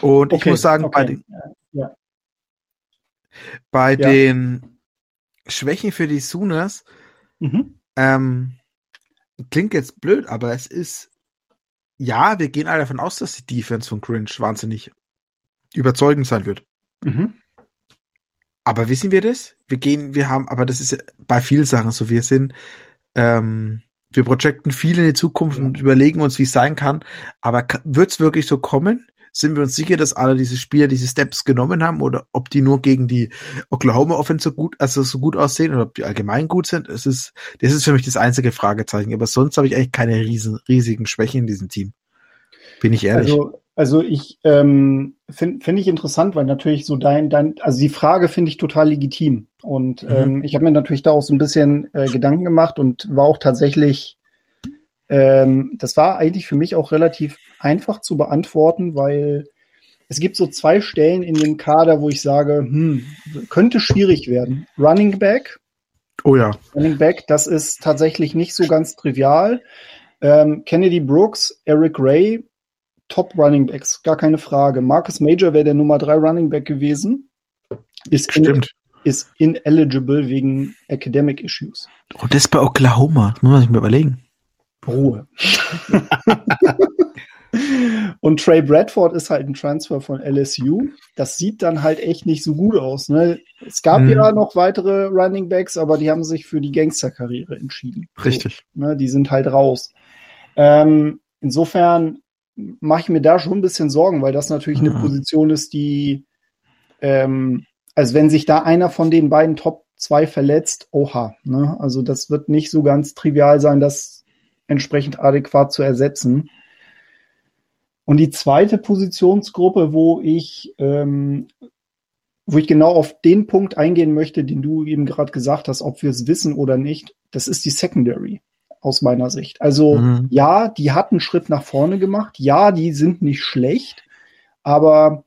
Und okay, ich muss sagen, okay. bei den, ja. bei ja. den Schwächen für die Sooners, mhm. ähm, klingt jetzt blöd, aber es ist ja, wir gehen alle davon aus, dass die Defense von Cringe wahnsinnig überzeugend sein wird. Mhm. Aber wissen wir das? Wir gehen, wir haben, aber das ist ja bei vielen Sachen so. Wir sind, ähm, wir projecten viel in die Zukunft ja. und überlegen uns, wie es sein kann. Aber wird es wirklich so kommen? Sind wir uns sicher, dass alle diese Spieler diese Steps genommen haben oder ob die nur gegen die Oklahoma Offense so gut, also so gut aussehen oder ob die allgemein gut sind. Es ist, das ist für mich das einzige Fragezeichen. Aber sonst habe ich eigentlich keine riesen, riesigen Schwächen in diesem Team. Bin ich ehrlich.
Also, also ich ähm, finde find ich interessant, weil natürlich so dein, dein, also die Frage finde ich total legitim. Und mhm. ähm, ich habe mir natürlich da auch so ein bisschen äh, Gedanken gemacht und war auch tatsächlich, ähm, das war eigentlich für mich auch relativ einfach zu beantworten, weil es gibt so zwei Stellen in dem Kader, wo ich sage, hm, könnte schwierig werden. Running Back.
Oh ja.
Running Back, das ist tatsächlich nicht so ganz trivial. Ähm, Kennedy Brooks, Eric Ray, Top Running Backs, gar keine Frage. Marcus Major wäre der Nummer drei Running Back gewesen. Ist
Stimmt.
In, ist ineligible wegen Academic Issues.
Und das bei Oklahoma, das muss man sich mal überlegen.
Ruhe. Und Trey Bradford ist halt ein Transfer von LSU. Das sieht dann halt echt nicht so gut aus. Ne? Es gab mhm. ja noch weitere Running Backs, aber die haben sich für die Gangsterkarriere entschieden.
Richtig.
So, ne? Die sind halt raus. Ähm, insofern mache ich mir da schon ein bisschen Sorgen, weil das natürlich mhm. eine Position ist, die, ähm, also wenn sich da einer von den beiden Top 2 verletzt, oha. Ne? Also das wird nicht so ganz trivial sein, das entsprechend adäquat zu ersetzen. Und die zweite Positionsgruppe, wo ich, ähm, wo ich genau auf den Punkt eingehen möchte, den du eben gerade gesagt hast, ob wir es wissen oder nicht, das ist die Secondary aus meiner Sicht. Also mhm. ja, die hat einen Schritt nach vorne gemacht. Ja, die sind nicht schlecht, aber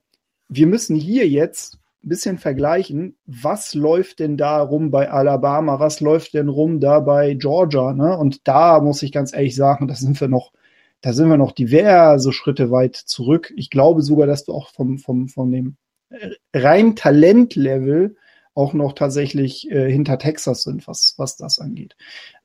wir müssen hier jetzt ein bisschen vergleichen, was läuft denn da rum bei Alabama, was läuft denn rum da bei Georgia, ne? Und da muss ich ganz ehrlich sagen, da sind wir noch, da sind wir noch diverse Schritte weit zurück. Ich glaube sogar, dass wir auch vom, vom, von dem rein Talentlevel auch noch tatsächlich äh, hinter Texas sind, was, was das angeht.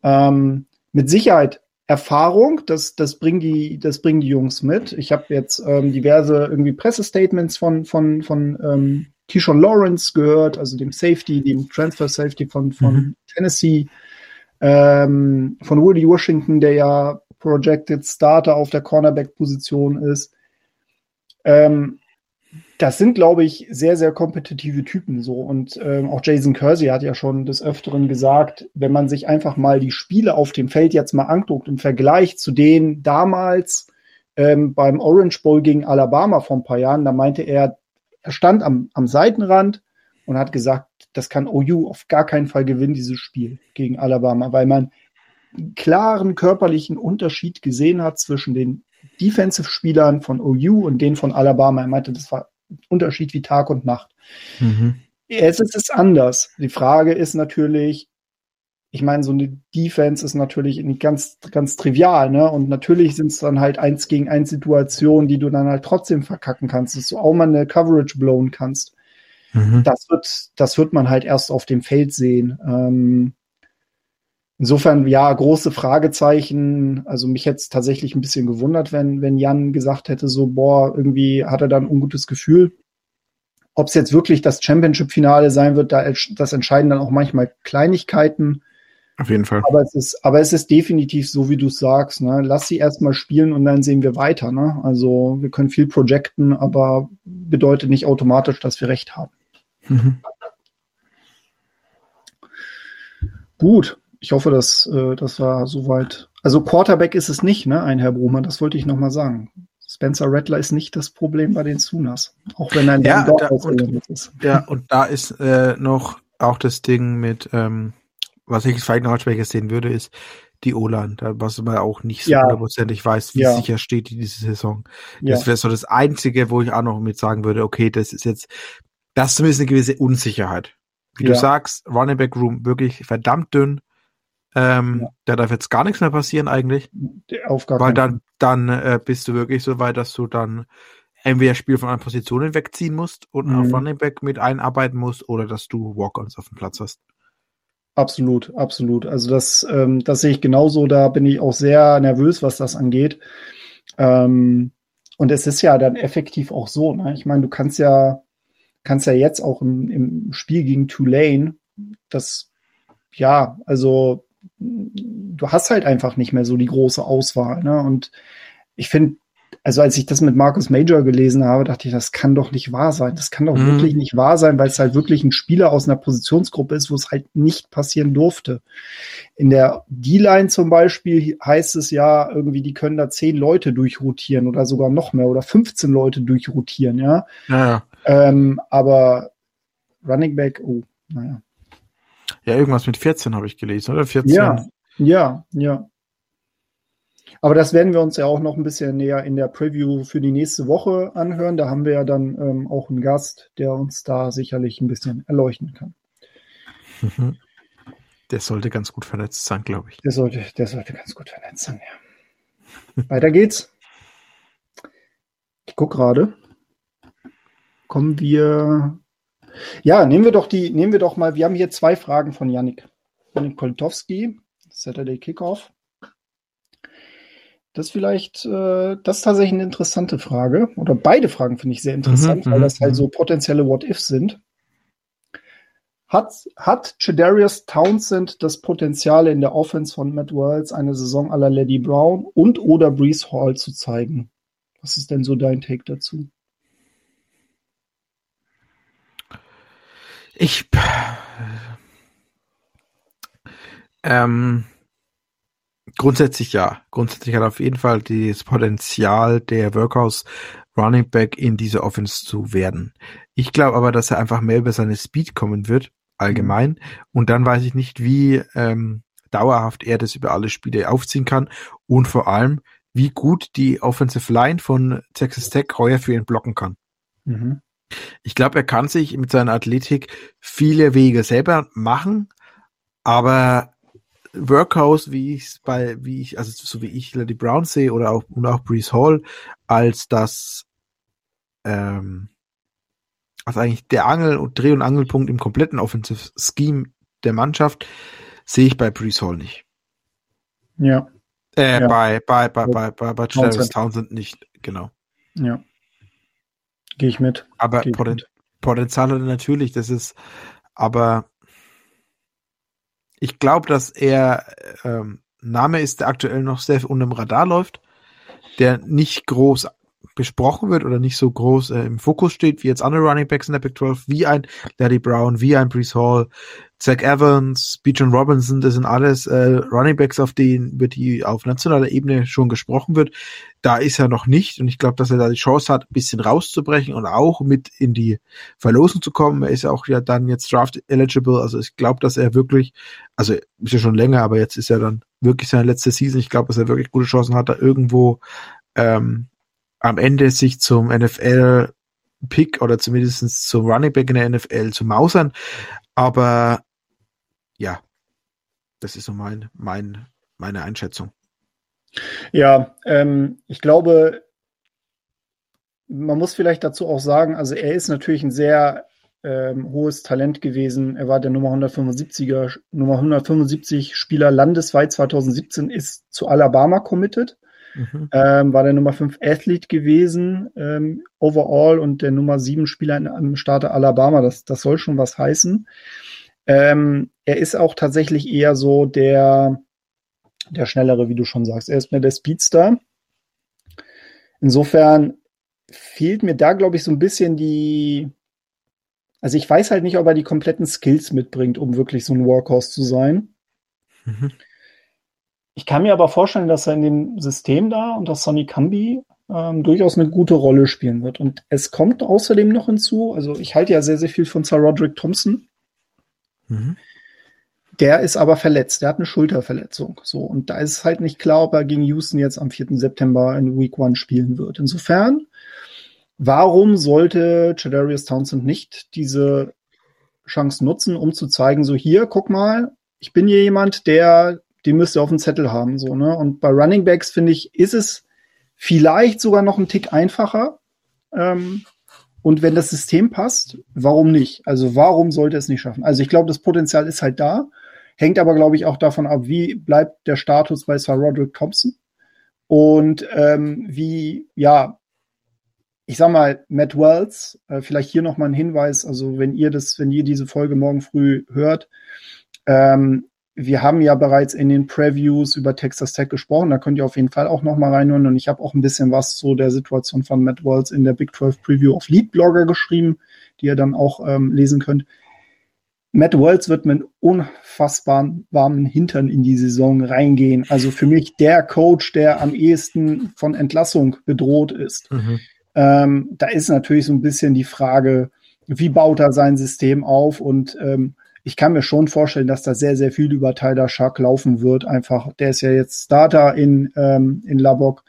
Ähm, mit Sicherheit Erfahrung, das, das, bringen die, das bringen die Jungs mit. Ich habe jetzt ähm, diverse irgendwie Pressestatements von, von, von ähm, Keyshawn Lawrence gehört, also dem Safety, dem Transfer Safety von, von mhm. Tennessee, ähm, von Woody Washington, der ja Projected Starter auf der Cornerback-Position ist. Ähm, das sind, glaube ich, sehr, sehr kompetitive Typen so. Und ähm, auch Jason Kersey hat ja schon des Öfteren gesagt, wenn man sich einfach mal die Spiele auf dem Feld jetzt mal anguckt im Vergleich zu denen damals ähm, beim Orange Bowl gegen Alabama vor ein paar Jahren, da meinte er, er stand am, am Seitenrand und hat gesagt, das kann OU auf gar keinen Fall gewinnen, dieses Spiel gegen Alabama, weil man einen klaren körperlichen Unterschied gesehen hat zwischen den Defensive-Spielern von OU und denen von Alabama. Er meinte, das war ein Unterschied wie Tag und Nacht. Mhm. Jetzt ist es anders. Die Frage ist natürlich, ich meine, so eine Defense ist natürlich nicht ganz, ganz trivial, ne? Und natürlich sind es dann halt eins gegen eins Situationen, die du dann halt trotzdem verkacken kannst, dass du auch mal eine Coverage blowen kannst. Mhm. Das wird, das wird man halt erst auf dem Feld sehen. Ähm, Insofern, ja, große Fragezeichen. Also mich hätte es tatsächlich ein bisschen gewundert, wenn, wenn Jan gesagt hätte, so, boah, irgendwie hat er da ein ungutes Gefühl. Ob es jetzt wirklich das Championship-Finale sein wird, da, das entscheiden dann auch manchmal Kleinigkeiten.
Auf jeden Fall.
Aber es ist, aber es ist definitiv so, wie du sagst. Ne? Lass sie erstmal spielen und dann sehen wir weiter. Ne? Also wir können viel projecten, aber bedeutet nicht automatisch, dass wir recht haben. Mhm. Gut, ich hoffe, dass äh, das war soweit. Also Quarterback ist es nicht, ne, ein Herr Brumann, das wollte ich nochmal sagen. Spencer Rattler ist nicht das Problem bei den Sunas, auch wenn er
ja, da, und, ist. Ja, und da ist äh, noch auch das Ding mit, ähm, was ich vielleicht noch als Schwäche sehen würde, ist die O-Line, was man auch nicht so hundertprozentig ja. weiß, wie ja. sicher steht die diese Saison. Ja. Das wäre so das Einzige, wo ich auch noch mit sagen würde, okay, das ist jetzt, das ist zumindest eine gewisse Unsicherheit. Wie du sagst, Running Back Room wirklich verdammt dünn. Ähm, ja. Da darf jetzt gar nichts mehr passieren eigentlich. Auf gar Weil dann, dann äh, bist du wirklich so weit, dass du dann entweder Spiel von einer Position wegziehen musst und mhm. auf Running Back mit einarbeiten musst oder dass du Walk-ons auf dem Platz hast.
Absolut, absolut. Also das, ähm, das sehe ich genauso. Da bin ich auch sehr nervös, was das angeht. Ähm, und es ist ja dann effektiv auch so. Ne? Ich meine, du kannst ja, kannst ja jetzt auch im, im Spiel gegen Tulane, das, ja, also du hast halt einfach nicht mehr so die große Auswahl. Ne? Und ich finde, also als ich das mit Marcus Major gelesen habe, dachte ich, das kann doch nicht wahr sein. Das kann doch mhm. wirklich nicht wahr sein, weil es halt wirklich ein Spieler aus einer Positionsgruppe ist, wo es halt nicht passieren durfte. In der D-Line zum Beispiel heißt es ja irgendwie, die können da zehn Leute durchrotieren oder sogar noch mehr oder 15 Leute durchrotieren, ja.
Ja, ja.
Ähm, aber Running Back, oh, naja.
Ja, irgendwas mit 14 habe ich gelesen, oder? 14.
Ja, ja, ja. Aber das werden wir uns ja auch noch ein bisschen näher in der Preview für die nächste Woche anhören. Da haben wir ja dann ähm, auch einen Gast, der uns da sicherlich ein bisschen erleuchten kann.
Mhm. Der sollte ganz gut vernetzt sein, glaube ich.
Der sollte, der sollte ganz gut vernetzt sein, ja. Weiter geht's. Ich gucke gerade. Kommen wir. Ja, nehmen wir doch die, nehmen wir doch mal, wir haben hier zwei Fragen von Yannick. Yannick Poltowski, Saturday Kickoff. Das ist vielleicht, äh, das ist tatsächlich eine interessante Frage. Oder beide Fragen finde ich sehr interessant, mhm, weil das halt mhm. so potenzielle What-Ifs sind. Hat, hat Chedarius Townsend das Potenzial in der Offense von Matt Wells eine Saison aller Lady Brown und oder Brees Hall zu zeigen? Was ist denn so dein Take dazu?
Ich ähm, Grundsätzlich ja. Grundsätzlich hat er auf jeden Fall das Potenzial der Workhouse Running Back in diese Offense zu werden. Ich glaube aber, dass er einfach mehr über seine Speed kommen wird, allgemein. Mhm. Und dann weiß ich nicht, wie ähm, dauerhaft er das über alle Spiele aufziehen kann und vor allem, wie gut die Offensive Line von Texas Tech heuer für ihn blocken kann. Mhm. Ich glaube, er kann sich mit seiner Athletik viele Wege selber machen, aber Workhouse, wie ich es bei, wie ich, also so wie ich Lady Brown sehe oder auch, und auch Breeze Hall, als das, ähm, als eigentlich der Angel- und Dreh- und Angelpunkt im kompletten Offensive Scheme der Mannschaft, sehe ich bei Breeze Hall nicht.
Ja.
Äh, ja. bei, bei, bei, bei, bei, bei Travis Townsend nicht, genau.
Ja. Gehe ich mit.
Aber mit. Potenzial natürlich, das ist, aber ich glaube, dass er ähm, Name ist, der aktuell noch sehr unter dem Radar läuft, der nicht groß besprochen wird oder nicht so groß äh, im Fokus steht, wie jetzt andere Running Backs in der Big 12, wie ein Larry Brown, wie ein Brees Hall, Zach Evans, Bijan Robinson, das sind alles äh, Running Backs, auf denen über die auf nationaler Ebene schon gesprochen wird. Da ist er noch nicht und ich glaube, dass er da die Chance hat, ein bisschen rauszubrechen und auch mit in die Verlosung zu kommen. Er ist ja auch ja dann jetzt draft eligible, also ich glaube, dass er wirklich, also ist ja schon länger, aber jetzt ist er dann wirklich seine letzte Season. Ich glaube, dass er wirklich gute Chancen hat, da irgendwo ähm, am Ende sich zum NFL Pick oder zumindest zum Running Back in der NFL zu mausern. Aber ja, das ist so mein, mein, meine Einschätzung.
Ja, ähm, ich glaube, man muss vielleicht dazu auch sagen, also er ist natürlich ein sehr ähm, hohes Talent gewesen. Er war der Nummer 175er, Nummer 175 Spieler landesweit 2017, ist zu Alabama committed. Mhm. Ähm, war der Nummer 5 Athlet gewesen, ähm, overall und der Nummer 7 Spieler im Starter Alabama. Das, das soll schon was heißen. Ähm, er ist auch tatsächlich eher so der, der Schnellere, wie du schon sagst. Er ist mehr der Speedster. Insofern fehlt mir da, glaube ich, so ein bisschen die. Also ich weiß halt nicht, ob er die kompletten Skills mitbringt, um wirklich so ein Workhorse zu sein. Mhm. Ich kann mir aber vorstellen, dass er in dem System da unter Sonny Cambi ähm, durchaus eine gute Rolle spielen wird. Und es kommt außerdem noch hinzu, also ich halte ja sehr, sehr viel von Sir Roderick Thompson. Mhm. Der ist aber verletzt, der hat eine Schulterverletzung. So, und da ist es halt nicht klar, ob er gegen Houston jetzt am 4. September in Week One spielen wird. Insofern, warum sollte Chadarius Townsend nicht diese Chance nutzen, um zu zeigen, so hier, guck mal, ich bin hier jemand, der, den müsst ihr auf dem Zettel haben, so, ne? Und bei Running Backs, finde ich, ist es vielleicht sogar noch ein Tick einfacher, ähm, und wenn das System passt, warum nicht? Also warum sollte es nicht schaffen? Also ich glaube, das Potenzial ist halt da. Hängt aber, glaube ich, auch davon ab, wie bleibt der Status bei Sir Roderick Thompson und ähm, wie, ja, ich sag mal, Matt Wells, äh, vielleicht hier nochmal ein Hinweis, also wenn ihr das, wenn ihr diese Folge morgen früh hört, ähm, wir haben ja bereits in den Previews über Texas Tech gesprochen. Da könnt ihr auf jeden Fall auch noch mal reinhören. Und ich habe auch ein bisschen was zu der Situation von Matt Walls in der Big 12 Preview auf Lead Blogger geschrieben, die ihr dann auch ähm, lesen könnt. Matt Walls wird mit unfassbaren warmen Hintern in die Saison reingehen. Also für mich der Coach, der am ehesten von Entlassung bedroht ist. Mhm. Ähm, da ist natürlich so ein bisschen die Frage, wie baut er sein System auf? Und ähm, ich kann mir schon vorstellen, dass da sehr, sehr viel über Tyler Shark laufen wird. Einfach, der ist ja jetzt Starter in, ähm, in Labok.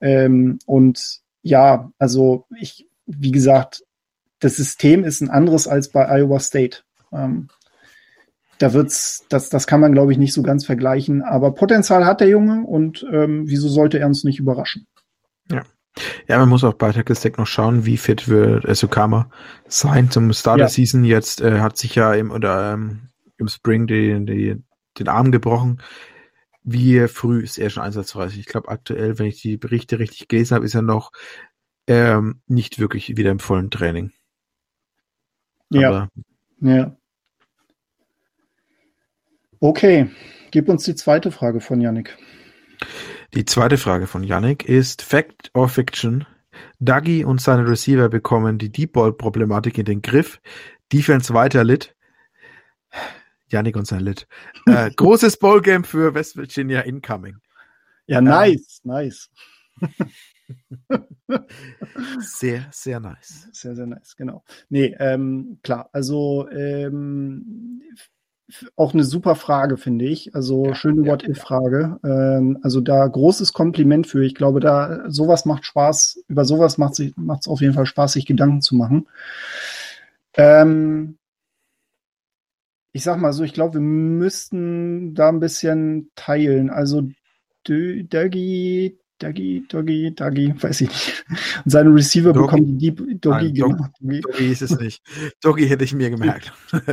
Ähm, und ja, also ich, wie gesagt, das System ist ein anderes als bei Iowa State. Ähm, da wird's, das, das kann man, glaube ich, nicht so ganz vergleichen. Aber Potenzial hat der Junge und ähm, wieso sollte er uns nicht überraschen?
Ja. Ja, man muss auch bei Texas Tech noch schauen, wie fit wird Sukama sein zum Start ja. der Season. Jetzt äh, hat sich ja im, oder, ähm, im Spring die, die, den Arm gebrochen. Wie früh ist er schon einsatzreich? Ich glaube, aktuell, wenn ich die Berichte richtig gelesen habe, ist er noch ähm, nicht wirklich wieder im vollen Training.
Ja. Aber, ja. Okay, gib uns die zweite Frage von Yannick.
Die zweite Frage von Yannick ist Fact or Fiction? Dougie und seine Receiver bekommen die Deep Ball Problematik in den Griff. Defense weiter lit. Yannick und sein Lit. Äh, großes Ballgame für West Virginia incoming.
Ja, nice, ähm, nice.
sehr, sehr nice.
Sehr, sehr nice, genau. Nee, ähm, klar, also ähm, auch eine super Frage, finde ich. Also ja, schöne ja, What-If-Frage. Ähm, also da großes Kompliment für. Ich glaube, da sowas macht Spaß. Über sowas macht es auf jeden Fall Spaß, sich Gedanken zu machen. Ähm, ich sag mal so, ich glaube, wir müssten da ein bisschen teilen. Also Dögi, Doggy, Doggy, Doggy, weiß ich nicht. Und seine Receiver Doggy. bekommen die
Doggy, Nein. Doggy, Doggy ist es nicht. Doggy hätte ich mir gemerkt.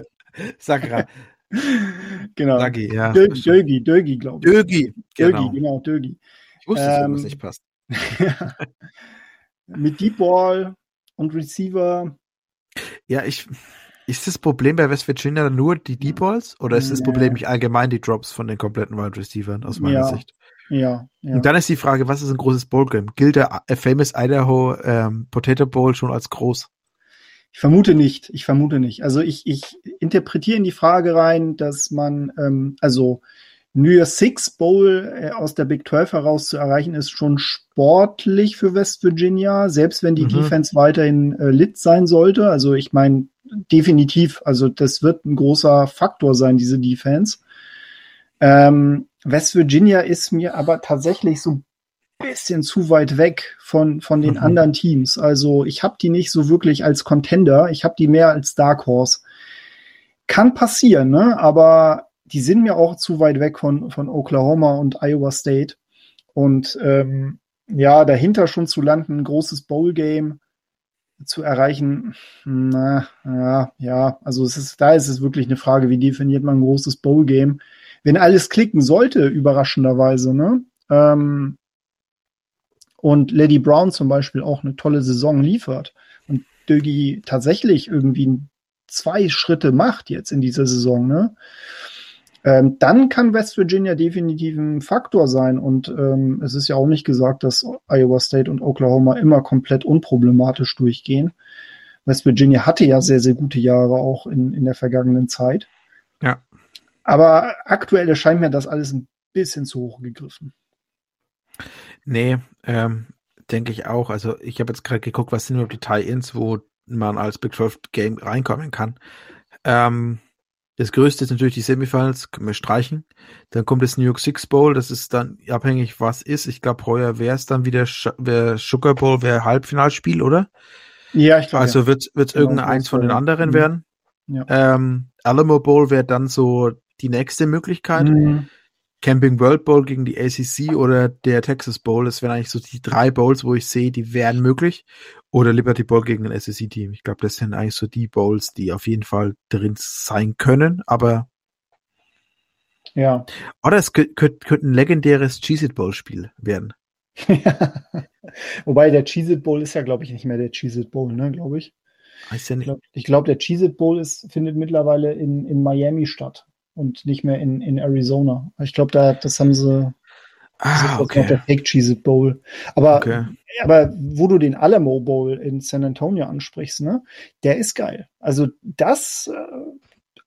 Sakra.
genau. Dagi, ja. Dögi, Dögi, glaube
ich. Dögi,
genau. Dögi, genau, Dögi.
Ich wusste, dass ähm, nicht passt.
Mit Deep Ball und Receiver.
Ja, ich. Ist das Problem bei West Virginia nur die Deep Balls oder ist das Problem nicht allgemein die Drops von den kompletten Wide Receivers aus meiner
ja,
Sicht?
Ja,
ja. Und dann ist die Frage, was ist ein großes Bowl-Game? Gilt der Famous Idaho ähm, Potato Bowl schon als groß?
Ich vermute nicht. Ich vermute nicht. Also ich, ich interpretiere in die Frage rein, dass man, ähm, also New Year's Six Bowl äh, aus der Big 12 heraus zu erreichen, ist schon sportlich für West Virginia, selbst wenn die mhm. Defense weiterhin äh, lit sein sollte. Also ich meine, definitiv, also das wird ein großer Faktor sein, diese Defense. Ähm, West Virginia ist mir aber tatsächlich so bisschen zu weit weg von, von den mhm. anderen Teams. Also ich habe die nicht so wirklich als Contender, ich habe die mehr als Dark Horse. Kann passieren, ne? aber die sind mir auch zu weit weg von, von Oklahoma und Iowa State. Und ähm, ja, dahinter schon zu landen, ein großes Bowl-Game zu erreichen, na, ja, ja, also es ist, da ist es wirklich eine Frage, wie definiert man ein großes Bowl-Game? Wenn alles klicken sollte, überraschenderweise, ne? Ähm, und Lady Brown zum Beispiel auch eine tolle Saison liefert und Dögi tatsächlich irgendwie zwei Schritte macht jetzt in dieser Saison, ne? Ähm, dann kann West Virginia definitiv ein Faktor sein. Und ähm, es ist ja auch nicht gesagt, dass Iowa State und Oklahoma immer komplett unproblematisch durchgehen. West Virginia hatte ja sehr, sehr gute Jahre auch in, in der vergangenen Zeit.
Ja.
Aber aktuell erscheint mir das alles ein bisschen zu hoch gegriffen.
Nee, ähm, denke ich auch. Also ich habe jetzt gerade geguckt, was sind überhaupt die Tie-Ins, wo man als Big 12 Game reinkommen kann. Ähm, das größte ist natürlich die Semifinals, können wir streichen. Dann kommt das New York Six Bowl, das ist dann abhängig, was ist. Ich glaube, heuer wäre es dann wieder wär Sugar Bowl, wäre Halbfinalspiel, oder?
Ja, ich glaube.
Also wird es genau, irgendein eins von den anderen mhm. werden. Ja. Ähm, Alamo Bowl wäre dann so die nächste Möglichkeit. Mhm. Camping World Bowl gegen die ACC oder der Texas Bowl. Das wären eigentlich so die drei Bowls, wo ich sehe, die wären möglich. Oder Liberty Bowl gegen ein SEC-Team. Ich glaube, das sind eigentlich so die Bowls, die auf jeden Fall drin sein können, aber
ja.
Oder es könnte, könnte ein legendäres Cheez-It Bowl-Spiel werden.
Wobei der Cheez-It Bowl ist ja, glaube ich, nicht mehr der Cheez-It Bowl, ne, glaube ich.
Ja nicht.
Ich glaube, glaub, der Cheez-It Bowl ist, findet mittlerweile in, in Miami statt. Und nicht mehr in, in Arizona. Ich glaube, da, das haben sie.
Ah, okay.
Der Fake Cheese Bowl. Aber,
Okay.
aber wo du den Alamo Bowl in San Antonio ansprichst, ne, der ist geil. Also das, äh,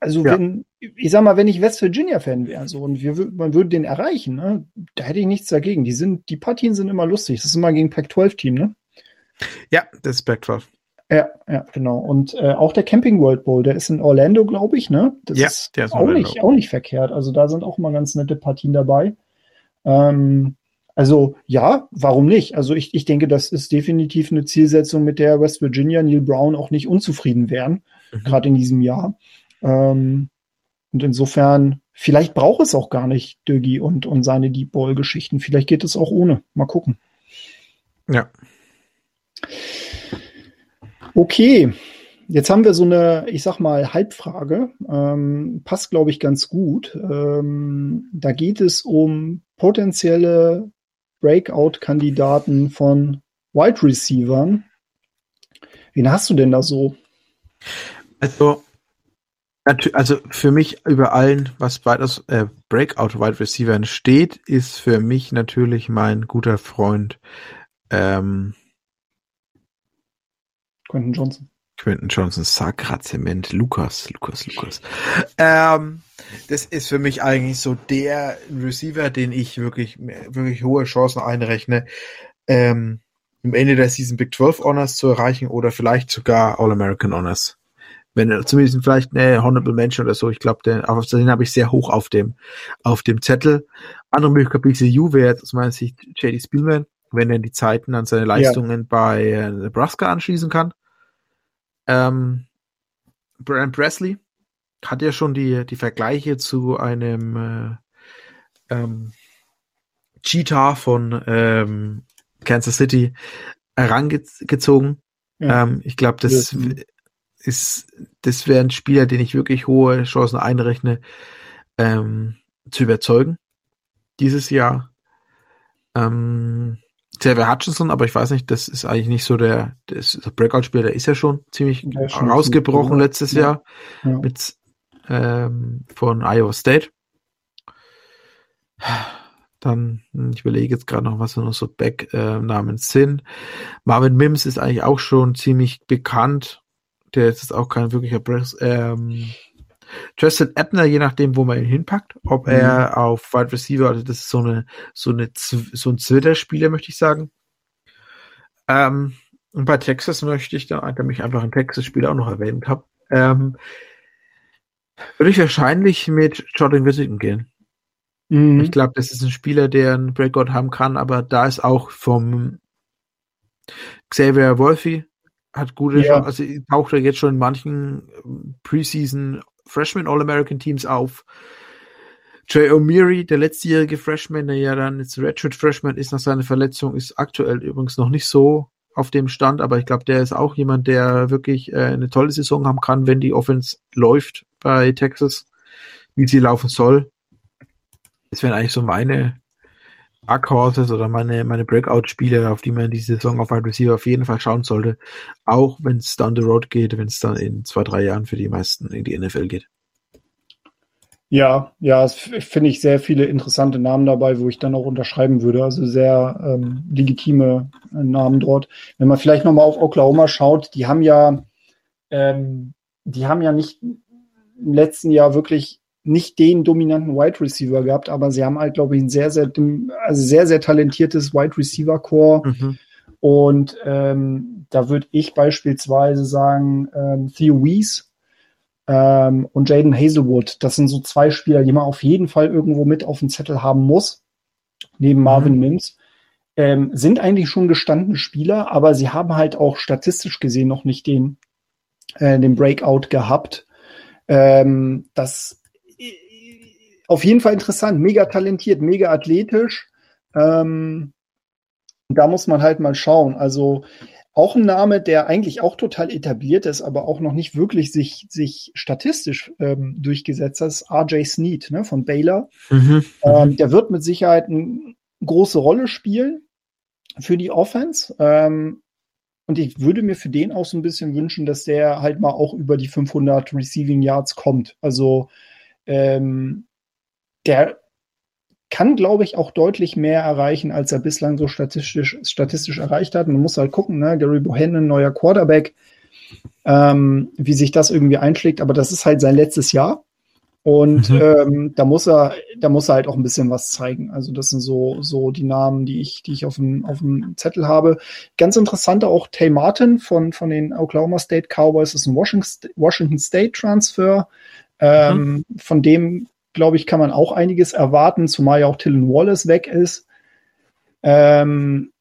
also
Ja.
wenn, ich sag mal, wenn ich West Virginia Fan wäre, so und wir, man würde den erreichen, ne, da hätte ich nichts dagegen. Die sind, die Partien sind immer lustig. Das ist immer gegen Pac-12 Team, ne?
Ja, das ist Back-12.
Ja, ja, genau. Und äh, auch der Camping World Bowl, der ist in Orlando, glaube ich, ne? Das
Ja,
ist,
der ist
auch, nicht, auch nicht verkehrt. Also da sind auch immer ganz nette Partien dabei. Ähm, also ja, warum nicht? Also ich, ich denke, das ist definitiv eine Zielsetzung, mit der West Virginia, Neil Brown auch nicht unzufrieden wären,
Mhm.
gerade in diesem Jahr. Ähm, und insofern, vielleicht braucht es auch gar nicht Dögi und, und seine Deep Ball-Geschichten. Vielleicht geht es auch ohne. Mal gucken.
Ja.
Okay, jetzt haben wir so eine, ich sag mal, Halbfrage. Ähm, passt, glaube ich, ganz gut. Ähm, da geht es um potenzielle Breakout-Kandidaten von Wide Receivern. Wen hast du denn da so?
Also, also für mich über allen, was bei das äh, Breakout Wide Receivern steht, ist für mich natürlich mein guter Freund ähm,
Quentin Johnson.
Quentin Johnson, Sakrazement, Lukas, Lukas, Lukas. Ähm, das ist für mich eigentlich so der Receiver, den ich wirklich, wirklich hohe Chancen einrechne, ähm, am Ende der Season Big 12 Honors zu erreichen oder vielleicht sogar All-American Honors. Wenn zumindest vielleicht eine Honorable Mention oder so, ich glaube, den, auf den habe ich sehr hoch auf dem, auf dem Zettel. Andere Möglichkeit BCU wäre jetzt aus meiner Sicht JD Spielman, wenn er die Zeiten an seine Leistungen bei äh, Nebraska anschließen kann. Ähm, Brian Presley hat ja schon die, die Vergleiche zu einem äh, ähm, Cheetah von ähm, Kansas City herangezogen.
Ja.
Ähm, ich glaube, das
Ja.
ist, das wäre ein Spieler, den ich wirklich hohe Chancen einrechne, ähm, zu überzeugen dieses Jahr. Ähm, Xavier Hutchinson, aber ich weiß nicht, das ist eigentlich nicht so der, das Breakout-Spieler, der ist ja schon ziemlich
ist schon
rausgebrochen
ziemlich,
letztes
ja.
Jahr
Ja.
mit ähm, von Iowa State. Dann, hm, ich überlege jetzt gerade noch, was noch so Back-Namen sind. Marvin Mims ist eigentlich auch schon ziemlich bekannt. Der ist jetzt auch kein wirklicher Press, ähm, Justin Ebner, je nachdem, wo man ihn hinpackt, ob
Mhm.
er auf Wide Receiver, also das ist so eine, so eine, so ein Zwitterspieler, möchte ich sagen. Ähm, und bei Texas möchte ich dann, da mich einfach ein Texas-Spieler auch noch erwähnt habe, ähm, würde ich wahrscheinlich mit Jordan Whittington gehen.
Mhm.
Ich glaube, das ist ein Spieler, der einen Breakout haben kann, aber da ist auch vom Xavier Wolfie hat gute
Ja.
Chancen, also taucht er jetzt schon in manchen ähm, Preseason Freshman All-American Teams auf. Jay O'Meary, der letztjährige Freshman, der ja dann jetzt Redshirt Freshman ist nach seiner Verletzung, ist aktuell übrigens noch nicht so auf dem Stand, aber ich glaube, der ist auch jemand, der wirklich äh, eine tolle Saison haben kann, wenn die Offense läuft bei Texas, wie sie laufen soll. Das wären eigentlich so meine Dark Horses oder meine, meine Breakout-Spiele, auf die man die Saison auf Wide Receiver auf jeden Fall schauen sollte. Auch wenn es down the road geht, wenn es dann in zwei, drei Jahren für die meisten in die NFL geht.
Ja, ja, finde ich sehr viele interessante Namen dabei, wo ich dann auch unterschreiben würde. Also sehr ähm, legitime äh, Namen dort. Wenn man vielleicht nochmal auf Oklahoma schaut, die haben ja, ähm, die haben ja nicht im letzten Jahr wirklich nicht den dominanten Wide Receiver gehabt, aber sie haben halt, glaube ich, ein sehr, sehr, also sehr, sehr talentiertes Wide Receiver Core.
Mhm.
Und ähm, da würde ich beispielsweise sagen, ähm, Theo Weiss ähm, und Jaden Hazelwood, das sind so zwei Spieler, die man auf jeden Fall irgendwo mit auf dem Zettel haben muss, neben Marvin Mims. Ähm, sind eigentlich schon gestandene Spieler, aber sie haben halt auch statistisch gesehen noch nicht den, äh, den Breakout gehabt. Ähm, das auf jeden Fall interessant, mega talentiert, mega athletisch. Ähm, da muss man halt mal schauen. Also auch ein Name, der eigentlich auch total etabliert ist, aber auch noch nicht wirklich sich, sich statistisch ähm, durchgesetzt hat, ist RJ Snead ne, von Baylor.
Mhm.
Ähm, der wird mit Sicherheit eine große Rolle spielen für die Offense. Ähm, und ich würde mir für den auch so ein bisschen wünschen, dass der halt mal auch über die 500 Receiving Yards kommt. Also ähm, der kann, glaube ich, auch deutlich mehr erreichen, als er bislang so statistisch, statistisch erreicht hat. Man muss halt gucken, ne? Gary Bohannon, neuer Quarterback, ähm, wie sich das irgendwie einschlägt. Aber das ist halt sein letztes Jahr. Und mhm. ähm, da muss er, da muss er halt auch ein bisschen was zeigen. Also das sind so, so die Namen, die ich, die ich auf dem, auf dem Zettel habe. Ganz interessant auch Tay Martin von, von den Oklahoma State Cowboys, das ist ein Washington, Washington State Transfer. Ähm, mhm. Von dem, glaube ich, kann man auch einiges erwarten, zumal ja auch Dylan Wallace weg ist. Ähm,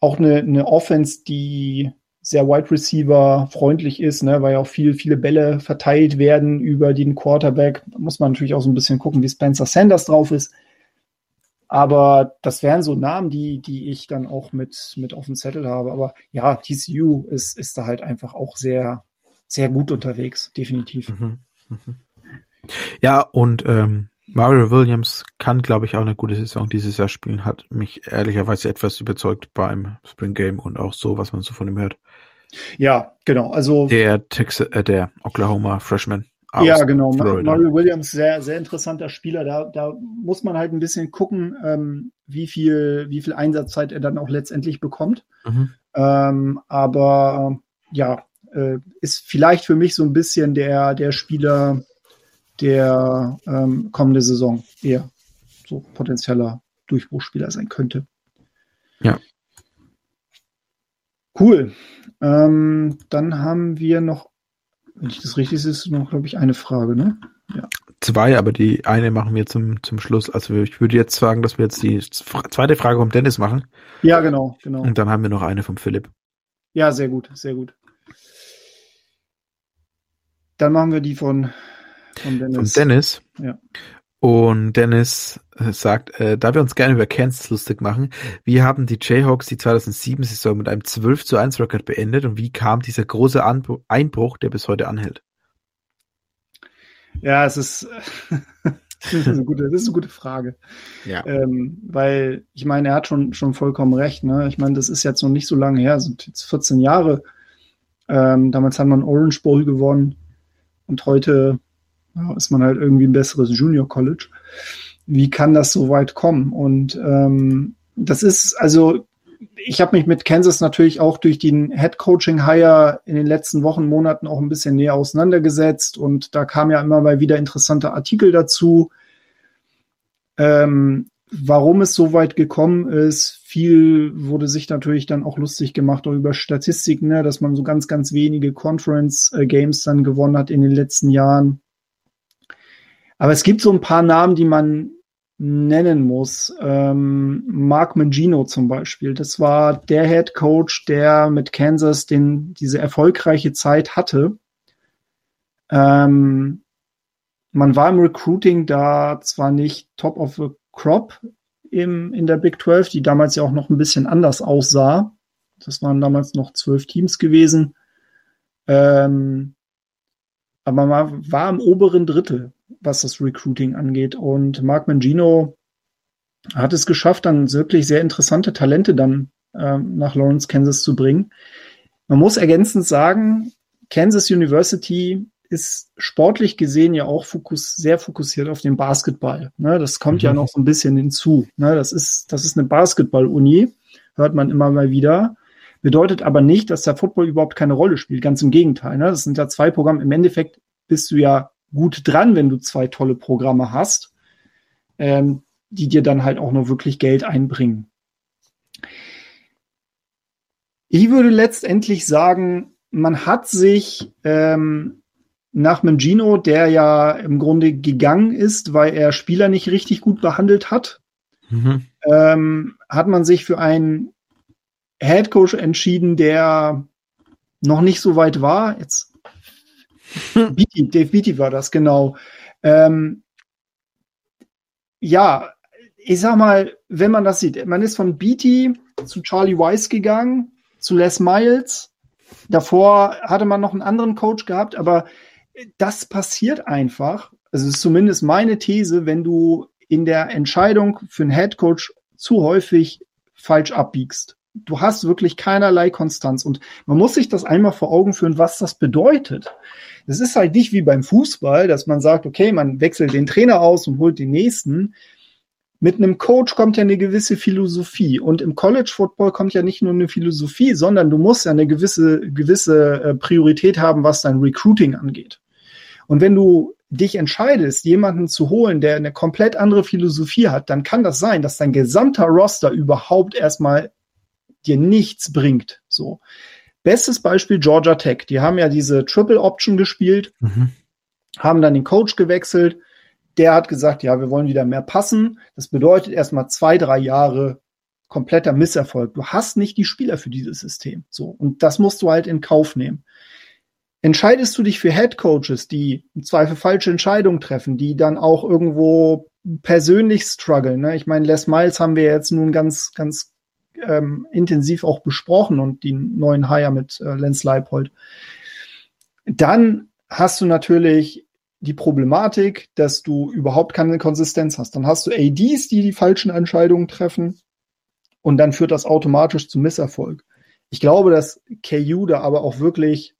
auch eine, eine Offense, die sehr Wide Receiver freundlich ist, ne, weil ja auch viel, viele Bälle verteilt werden über den Quarterback. Da muss man natürlich auch so ein bisschen gucken, wie Spencer Sanders drauf ist. Aber das wären so Namen, die, die ich dann auch mit, mit auf dem Zettel habe. Aber ja, TCU ist, ist da halt einfach auch sehr, sehr gut unterwegs, definitiv. Mhm.
Mhm. Ja, und ähm, Mario Williams kann, glaube ich, auch eine gute Saison dieses Jahr spielen, hat mich ehrlicherweise etwas überzeugt beim Spring Game und auch so, was man so von ihm hört.
Ja, genau. Also
der Texas, äh, der Oklahoma Freshman.
ja, genau. Florida. Mario Williams, sehr, sehr interessanter Spieler. Da, da muss man halt ein bisschen gucken, ähm, wie viel, wie viel Einsatzzeit er dann auch letztendlich bekommt. Mhm. Ähm, aber ja, äh, ist vielleicht für mich so ein bisschen der, der Spieler, der ähm, kommende Saison eher so potenzieller Durchbruchspieler sein könnte.
Ja.
Cool. Ähm, dann haben wir noch, wenn ich das richtig sehe, ist noch, glaube ich, eine Frage, ne?
Ja. Zwei, aber die eine machen wir zum, zum Schluss. Also ich würde jetzt sagen, dass wir jetzt die zweite Frage vom Dennis machen.
Ja, genau, genau.
Und dann haben wir noch eine vom Philipp.
Ja, sehr gut, sehr gut. Dann machen wir die von
von Dennis. Von Dennis.
Ja.
Und Dennis äh, sagt, äh, da wir uns gerne über Kansas lustig machen, wie haben die Jayhawks die 2007-Saison mit einem 12 zu 1 Record beendet und wie kam dieser große Anbruch, Einbruch, der bis heute anhält?
Ja, es ist, das, ist eine gute, das ist eine gute Frage.
Ja.
Ähm, weil, ich meine, er hat schon, schon vollkommen recht. Ne? Ich meine, das ist jetzt noch nicht so lange her, sind jetzt 14 Jahre. Ähm, damals hat man Orange Bowl gewonnen und heute ja, ist man halt irgendwie ein besseres Junior College. Wie kann das so weit kommen? Und ähm, das ist, also ich habe mich mit Kansas natürlich auch durch den Head Coaching Hire in den letzten Wochen, Monaten auch ein bisschen näher auseinandergesetzt und da kam ja immer mal wieder interessante Artikel dazu. Ähm, warum es so weit gekommen ist, viel wurde sich natürlich dann auch lustig gemacht auch über Statistiken, ne, dass man so ganz, ganz wenige Conference äh, Games dann gewonnen hat in den letzten Jahren. Aber es gibt so ein paar Namen, die man nennen muss. Ähm, Mark Mangino zum Beispiel. Das war der Head Coach, der mit Kansas den, diese erfolgreiche Zeit hatte. Ähm, man war im Recruiting da zwar nicht top of the crop im, in der Big 12, die damals ja auch noch ein bisschen anders aussah. Das waren damals noch zwölf Teams gewesen. Ähm, aber man war im oberen Drittel was das Recruiting angeht. Und Mark Mangino hat es geschafft, dann wirklich sehr interessante Talente dann ähm, nach Lawrence, Kansas zu bringen. Man muss ergänzend sagen, Kansas University ist sportlich gesehen ja auch fokus, sehr fokussiert auf den Basketball. Ne, das kommt mhm. ja noch so ein bisschen hinzu. Ne, das ist, das ist eine Basketball-Uni, hört man immer mal wieder. Bedeutet aber nicht, dass der Football überhaupt keine Rolle spielt. Ganz im Gegenteil. Ne? Das sind ja zwei Programme. Im Endeffekt bist du ja gut dran, wenn du zwei tolle Programme hast, ähm, die dir dann halt auch noch wirklich Geld einbringen. Ich würde letztendlich sagen, man hat sich ähm, nach Mangino, der ja im Grunde gegangen ist, weil er Spieler nicht richtig gut behandelt hat, mhm. ähm, hat man sich für einen Head Coach entschieden, der noch nicht so weit war. Jetzt Beatty, Dave Beatty war das, genau. Ähm, ja, ich sag mal, wenn man das sieht, man ist von Beatty zu Charlie Weiss gegangen, zu Les Miles. Davor hatte man noch einen anderen Coach gehabt, aber das passiert einfach. Also ist zumindest meine These, wenn du in der Entscheidung für einen Head Coach zu häufig falsch abbiegst. Du hast wirklich keinerlei Konstanz. Und man muss sich das einmal vor Augen führen, was das bedeutet. Es ist halt nicht wie beim Fußball, dass man sagt, okay, man wechselt den Trainer aus und holt den nächsten. Mit einem Coach kommt ja eine gewisse Philosophie. Und im College Football kommt ja nicht nur eine Philosophie, sondern du musst ja eine gewisse, gewisse äh, Priorität haben, was dein Recruiting angeht. Und wenn du dich entscheidest, jemanden zu holen, der eine komplett andere Philosophie hat, dann kann das sein, dass dein gesamter Roster überhaupt erstmal dir nichts bringt. So. Bestes Beispiel Georgia Tech. Die haben ja diese Triple Option gespielt, mhm. haben dann den Coach gewechselt. Der hat gesagt, ja, wir wollen wieder mehr passen. Das bedeutet erstmal zwei, drei Jahre kompletter Misserfolg. Du hast nicht die Spieler für dieses System. So. Und das musst du halt in Kauf nehmen. Entscheidest du dich für Head Coaches, die im Zweifel falsche Entscheidungen treffen, die dann auch irgendwo persönlich strugglen. Ne? Ich meine, Les Miles haben wir jetzt nun ganz, ganz ähm, intensiv auch besprochen und die neuen Hire mit äh, Lenz Leipold. Dann hast du natürlich die Problematik, dass du überhaupt keine Konsistenz hast. Dann hast du ADs, die die falschen Entscheidungen treffen und dann führt das automatisch zu Misserfolg. Ich glaube, dass KU da aber auch wirklich,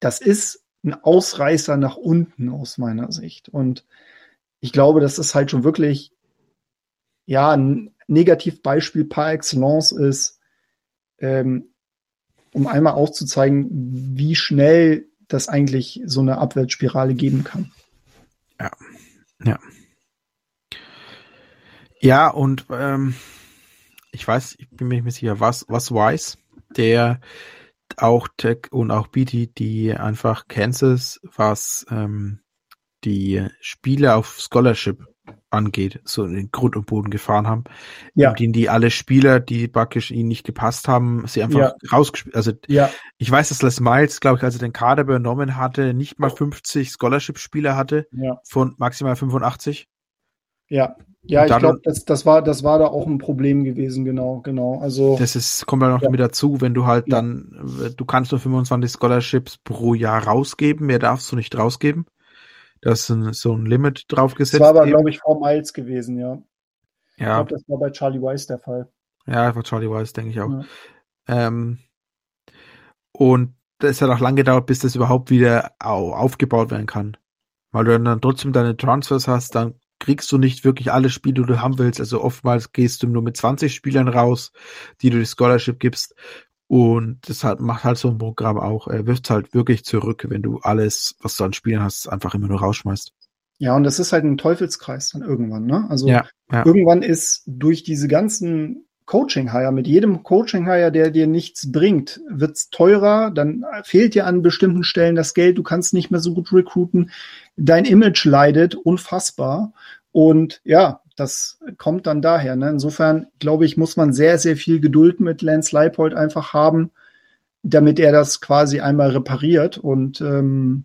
das ist ein Ausreißer nach unten aus meiner Sicht. Und ich glaube, dass es halt schon wirklich, ja, ein Negativbeispiel par excellence ist, ähm, um einmal aufzuzeigen, wie schnell das eigentlich so eine Abwärtsspirale geben kann.
Ja, ja. Ja, und ähm, ich weiß, ich bin mir nicht mehr sicher, was, was Wise, der auch Tech und auch BT, die einfach Kansas, was ähm, die Spiele auf Scholarship angeht, so in den Grund und Boden gefahren haben. Ja. In die alle Spieler, die praktisch ihnen nicht gepasst haben, sie einfach ja. rausgespielt. Also ja. ich weiß, dass Les Miles, glaube ich, als er den Kader übernommen hatte, nicht mal 50 Scholarship-Spieler hatte ja. von maximal 85.
Ja, ja, ich glaube, das, das war, das war da auch ein Problem gewesen, genau, genau. Also
das ist kommt dann noch ja. mit dazu, wenn du halt dann, du kannst nur 25 Scholarships pro Jahr rausgeben, mehr darfst du nicht rausgeben. Das ist so ein Limit draufgesetzt.
Das war aber, glaube ich, vor Miles gewesen, ja. Ja. Ich glaube, das war bei Charlie Weiss der Fall.
Ja, bei Charlie Weiss, denke ich auch. Ja. Ähm, und das hat auch lange gedauert, bis das überhaupt wieder aufgebaut werden kann. Weil du dann trotzdem deine Transfers hast, dann kriegst du nicht wirklich alle Spiele, die du haben willst. Also oftmals gehst du nur mit 20 Spielern raus, die du die Scholarship gibst. Und das halt, macht halt so ein Programm auch, er wirft halt wirklich zurück, wenn du alles, was du an Spielen hast, einfach immer nur rausschmeißt.
Ja, und das ist halt ein Teufelskreis dann irgendwann, ne? Also ja, ja. irgendwann ist durch diese ganzen Coaching-Hire, mit jedem Coaching-Hire, der dir nichts bringt, wird's teurer, dann fehlt dir an bestimmten Stellen das Geld, du kannst nicht mehr so gut recruiten, dein Image leidet unfassbar. Und ja, das kommt dann daher. Ne? Insofern, glaube ich, muss man sehr, sehr viel Geduld mit Lance Leipold einfach haben, damit er das quasi einmal repariert. Und ähm,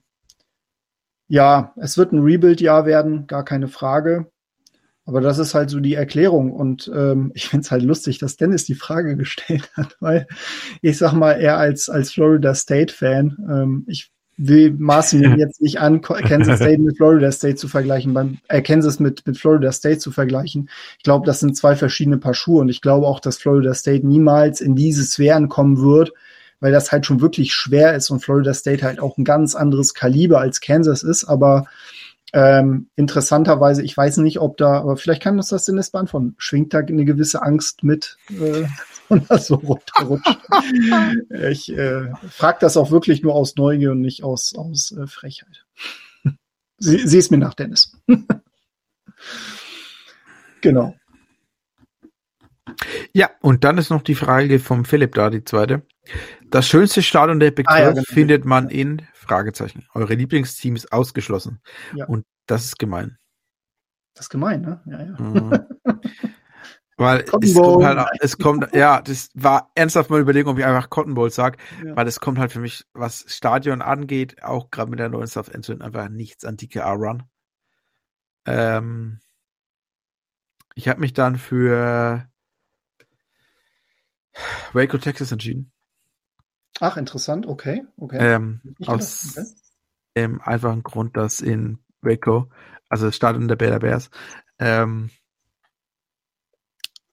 ja, es wird ein Rebuild-Jahr werden, gar keine Frage. Aber das ist halt so die Erklärung. Und ähm, ich finde es halt lustig, dass Dennis die Frage gestellt hat, weil ich sag mal, er als, als Florida State-Fan, ähm, ich maßen mir jetzt nicht an, Kansas State mit Florida State zu vergleichen, beim, äh, Kansas mit, mit Florida State zu vergleichen. Ich glaube, das sind zwei verschiedene Paar Schuhe und ich glaube auch, dass Florida State niemals in diese Sphären kommen wird, weil das halt schon wirklich schwer ist und Florida State halt auch ein ganz anderes Kaliber als Kansas ist, aber ähm, interessanterweise, ich weiß nicht, ob da, aber vielleicht kann uns das Dennis beantworten. Schwingt da eine gewisse Angst mit, äh, und das so runterrutscht? ich äh, frage das auch wirklich nur aus Neugier und nicht aus, aus äh, Frechheit. Sie, sieh es mir nach, Dennis. genau.
Ja, und dann ist noch die Frage vom Philipp da, die zweite. Das schönste Stadion der Big 12 ah, ja, genau. findet man in Fragezeichen. Eure Lieblingsteam ist ausgeschlossen. Ja. Und das ist gemein.
Das ist gemein, ne? Ja, ja. Mhm.
Weil es kommt halt, es kommt, ja, das war ernsthaft mal überlegen, ob ich einfach Cotton Bowl sag, ja. weil es kommt halt für mich, was Stadion angeht, auch gerade mit der neuen South Endzone einfach nichts an DKR Run. Ähm, ich habe mich dann für Waco, Texas entschieden.
Ach, interessant, okay, okay.
Ähm, aus okay. dem einfachen Grund, dass in Waco, also das Stadion der Baylor Bears, ähm,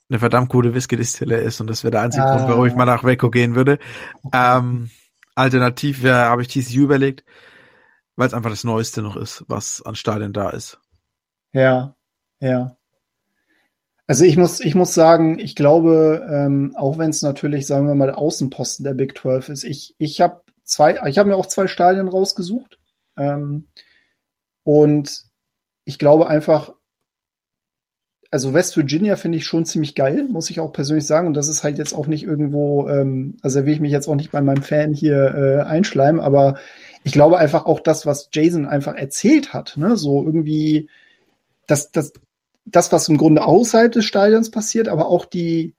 eine verdammt gute Whisky-Distille ist und das wäre der einzige ah. Grund, warum ich mal nach Waco gehen würde. Okay. Ähm, alternativ habe ich TCU überlegt, weil es einfach das Neueste noch ist, was an Stadien da ist.
Ja, ja. Also ich muss, ich muss sagen, ich glaube, ähm, auch wenn es natürlich, sagen wir mal, Außenposten der Big 12 ist, ich, ich habe zwei, ich habe mir auch zwei Stadien rausgesucht. Ähm, und ich glaube einfach, also West Virginia finde ich schon ziemlich geil, muss ich auch persönlich sagen. Und das ist halt jetzt auch nicht irgendwo, ähm, also will ich mich jetzt auch nicht bei meinem Fan hier äh, einschleimen, aber ich glaube einfach auch das, was Jason einfach erzählt hat, ne, so irgendwie, das, das, das, was im Grunde außerhalb des Stadions passiert, aber auch die,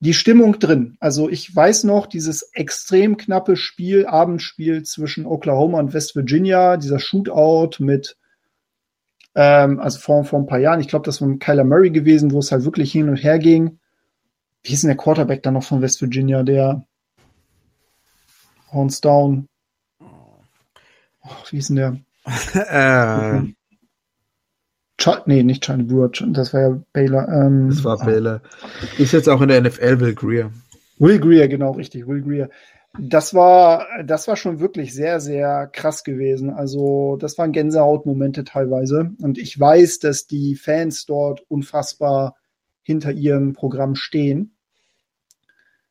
die Stimmung drin. Also ich weiß noch, dieses extrem knappe Spiel, Abendspiel zwischen Oklahoma und West Virginia, dieser Shootout mit, ähm, also vor, vor ein paar Jahren, ich glaube, das war mit Kyler Murray gewesen, wo es halt wirklich hin und her ging. Wie ist denn der Quarterback dann noch von West Virginia, der Horns Down? Oh, wie ist denn der? äh, Ch nee, nicht Charlie Brewer, das war ja Baylor. Ähm,
das war Baylor. Ist jetzt auch in der NFL Will Greer.
Will Greer, genau, richtig, Will Greer. Das war, das war schon wirklich sehr, sehr krass gewesen. Also, das waren Gänsehautmomente teilweise. Und ich weiß, dass die Fans dort unfassbar hinter ihrem Programm stehen.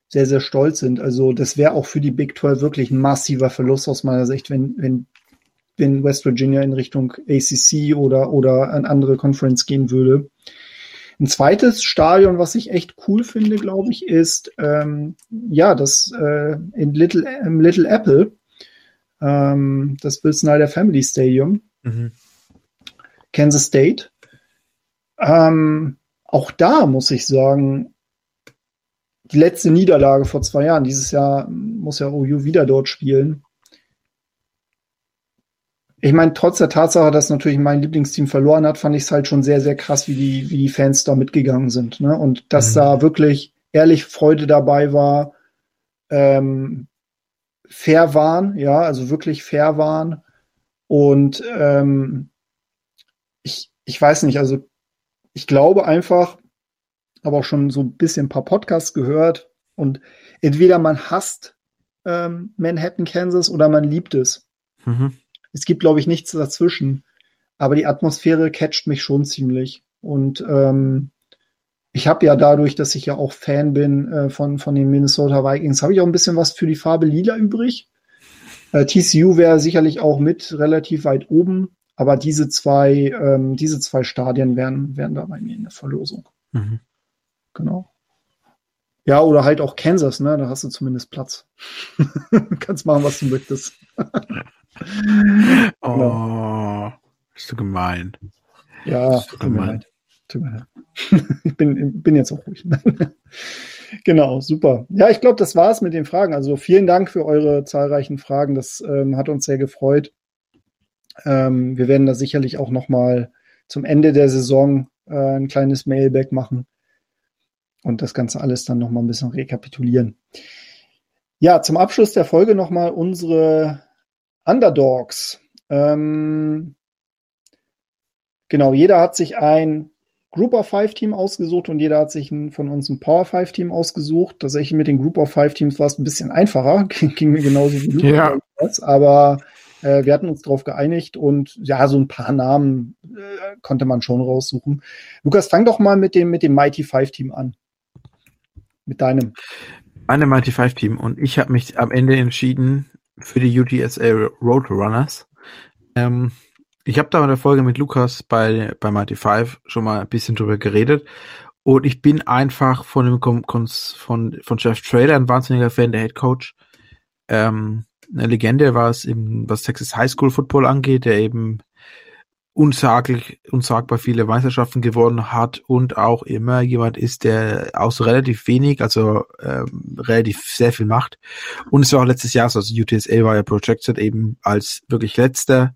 Sehr, sehr stolz sind. Also, das wäre auch für die Big 12 wirklich ein massiver Verlust aus meiner Sicht, wenn, wenn wenn West Virginia in Richtung ACC oder, oder eine andere Conference gehen würde. Ein zweites Stadion, was ich echt cool finde, glaube ich, ist ähm, ja das äh, in Little, im Little Apple, ähm, das Bill Snyder Family Stadium, mhm. Kansas State. Ähm, auch da muss ich sagen, die letzte Niederlage vor zwei Jahren, dieses Jahr muss ja OU wieder dort spielen ich meine, trotz der Tatsache, dass natürlich mein Lieblingsteam verloren hat, fand ich es halt schon sehr, sehr krass, wie die, wie die Fans da mitgegangen sind. Ne? Und dass mhm. da wirklich ehrlich Freude dabei war, ähm, fair waren, ja, also wirklich fair waren. Und ähm, ich, ich weiß nicht, also ich glaube einfach, aber auch schon so ein bisschen ein paar Podcasts gehört und entweder man hasst ähm, Manhattan, Kansas oder man liebt es. Mhm. Es gibt, glaube ich, nichts dazwischen. Aber die Atmosphäre catcht mich schon ziemlich. Und ähm, ich habe ja dadurch, dass ich ja auch Fan bin äh, von, von den Minnesota Vikings, habe ich auch ein bisschen was für die Farbe Lila übrig. Äh, TCU wäre sicherlich auch mit relativ weit oben, aber diese zwei, ähm, diese zwei Stadien wären, wären da bei mir in der Verlosung. Mhm. Genau. Ja, oder halt auch Kansas, ne? Da hast du zumindest Platz. Kannst machen, was du möchtest.
oh, genau. bist du gemein.
Ja, tut gemein. Tut mir leid. ich bin, bin jetzt auch ruhig. genau, super. Ja, ich glaube, das war's mit den Fragen. Also vielen Dank für eure zahlreichen Fragen. Das ähm, hat uns sehr gefreut. Ähm, wir werden da sicherlich auch noch mal zum Ende der Saison äh, ein kleines Mailback machen und das Ganze alles dann noch mal ein bisschen rekapitulieren. Ja, zum Abschluss der Folge noch mal unsere Underdogs. Ähm, genau, jeder hat sich ein Group of Five Team ausgesucht und jeder hat sich ein, von uns ein Power Five Team ausgesucht. Tatsächlich mit den Group of Five Teams war es ein bisschen einfacher, ging mir genauso wie du. Ja. Aber äh, wir hatten uns darauf geeinigt und ja, so ein paar Namen äh, konnte man schon raussuchen. Lukas, fang doch mal mit dem, mit dem Mighty Five Team an. Mit deinem.
Meine Mighty Five Team und ich habe mich am Ende entschieden, für die UTSA Roadrunners. Ähm, ich habe da in der Folge mit Lukas bei, bei Mighty Five schon mal ein bisschen drüber geredet. Und ich bin einfach von dem von, von Jeff Trader ein wahnsinniger Fan, der Head Coach. Ähm, eine Legende war es eben, was Texas High School Football angeht, der eben unsaglich, unsagbar viele Meisterschaften gewonnen hat und auch immer jemand ist, der aus relativ wenig, also ähm, relativ sehr viel macht. Und es war auch letztes Jahr so, also UTSA war ja projected eben als wirklich letzter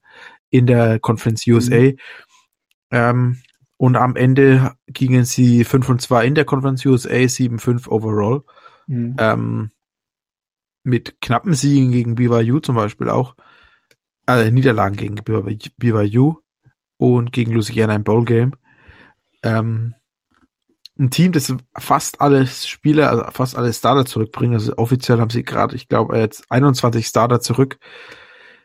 in der Conference USA. Mhm. Ähm, und am Ende gingen sie 5 und 2 in der Conference USA, 7-5 overall. Mhm. Ähm, mit knappen Siegen gegen BYU zum Beispiel auch. Äh, Niederlagen gegen BYU und gegen Louisiana im Bowl Game. Ähm, ein Team, das fast alle Spieler, also fast alle Starter zurückbringen. Also offiziell haben sie gerade, ich glaube, jetzt 21 Starter zurück.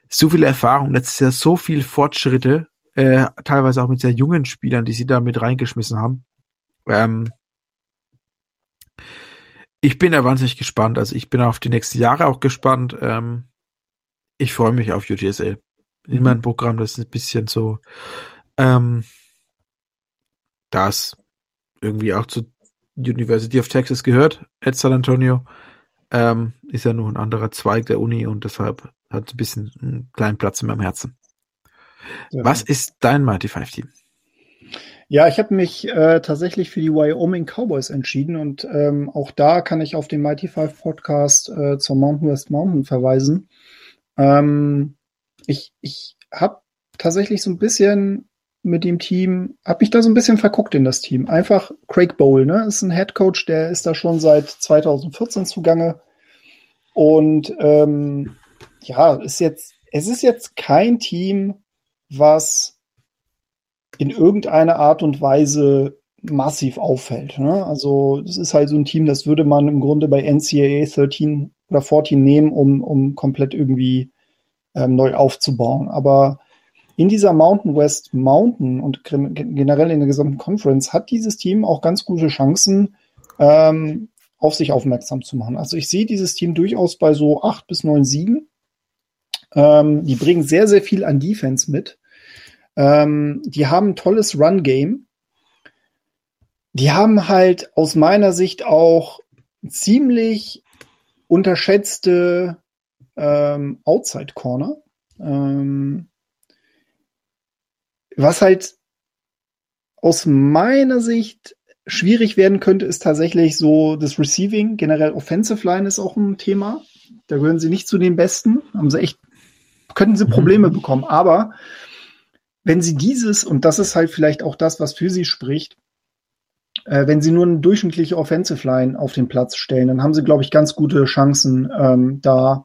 So viel Erfahrung, letztes Jahr so viel Fortschritte, äh, teilweise auch mit sehr jungen Spielern, die sie da mit reingeschmissen haben. Ähm, ich bin da wahnsinnig gespannt. Also ich bin auf die nächsten Jahre auch gespannt. Ähm, ich freue mich auf UTSA. In mhm. meinem Programm, das ist ein bisschen so, ähm, das irgendwie auch zu University of Texas gehört, at San Antonio. Ähm, ist ja nur ein anderer Zweig der Uni und deshalb hat ein bisschen einen kleinen Platz in meinem Herzen. Ja. Was ist dein Mighty Five Team?
Ja, ich habe mich äh, tatsächlich für die Wyoming Cowboys entschieden und ähm, auch da kann ich auf den Mighty Five Podcast äh, zur Mountain West Mountain verweisen. Ähm, ich ich habe tatsächlich so ein bisschen mit dem Team, habe mich da so ein bisschen verguckt in das Team. Einfach Craig Bowl, ne, ist ein Head Coach, der ist da schon seit 2014 zugange und ähm, ja, ist jetzt, es ist jetzt kein Team, was in irgendeiner Art und Weise massiv auffällt. Ne? Also das ist halt so ein Team, das würde man im Grunde bei NCAA 13 oder 14 nehmen, um, um komplett irgendwie ähm, neu aufzubauen. Aber in dieser Mountain West Mountain und generell in der gesamten Conference hat dieses Team auch ganz gute Chancen, ähm, auf sich aufmerksam zu machen. Also ich sehe dieses Team durchaus bei so acht bis neun Siegen. Ähm, die bringen sehr, sehr viel an Defense mit. Ähm, die haben ein tolles Run-Game. Die haben halt aus meiner Sicht auch ziemlich unterschätzte ähm, Outside Corner. Ähm, was halt aus meiner Sicht schwierig werden könnte, ist tatsächlich so das Receiving. Generell Offensive Line ist auch ein Thema. Da gehören sie nicht zu den Besten. Haben sie echt, könnten sie Probleme mhm. bekommen. Aber wenn sie dieses, und das ist halt vielleicht auch das, was für sie spricht, äh, wenn sie nur eine durchschnittliche Offensive Line auf den Platz stellen, dann haben sie, glaube ich, ganz gute Chancen, ähm, da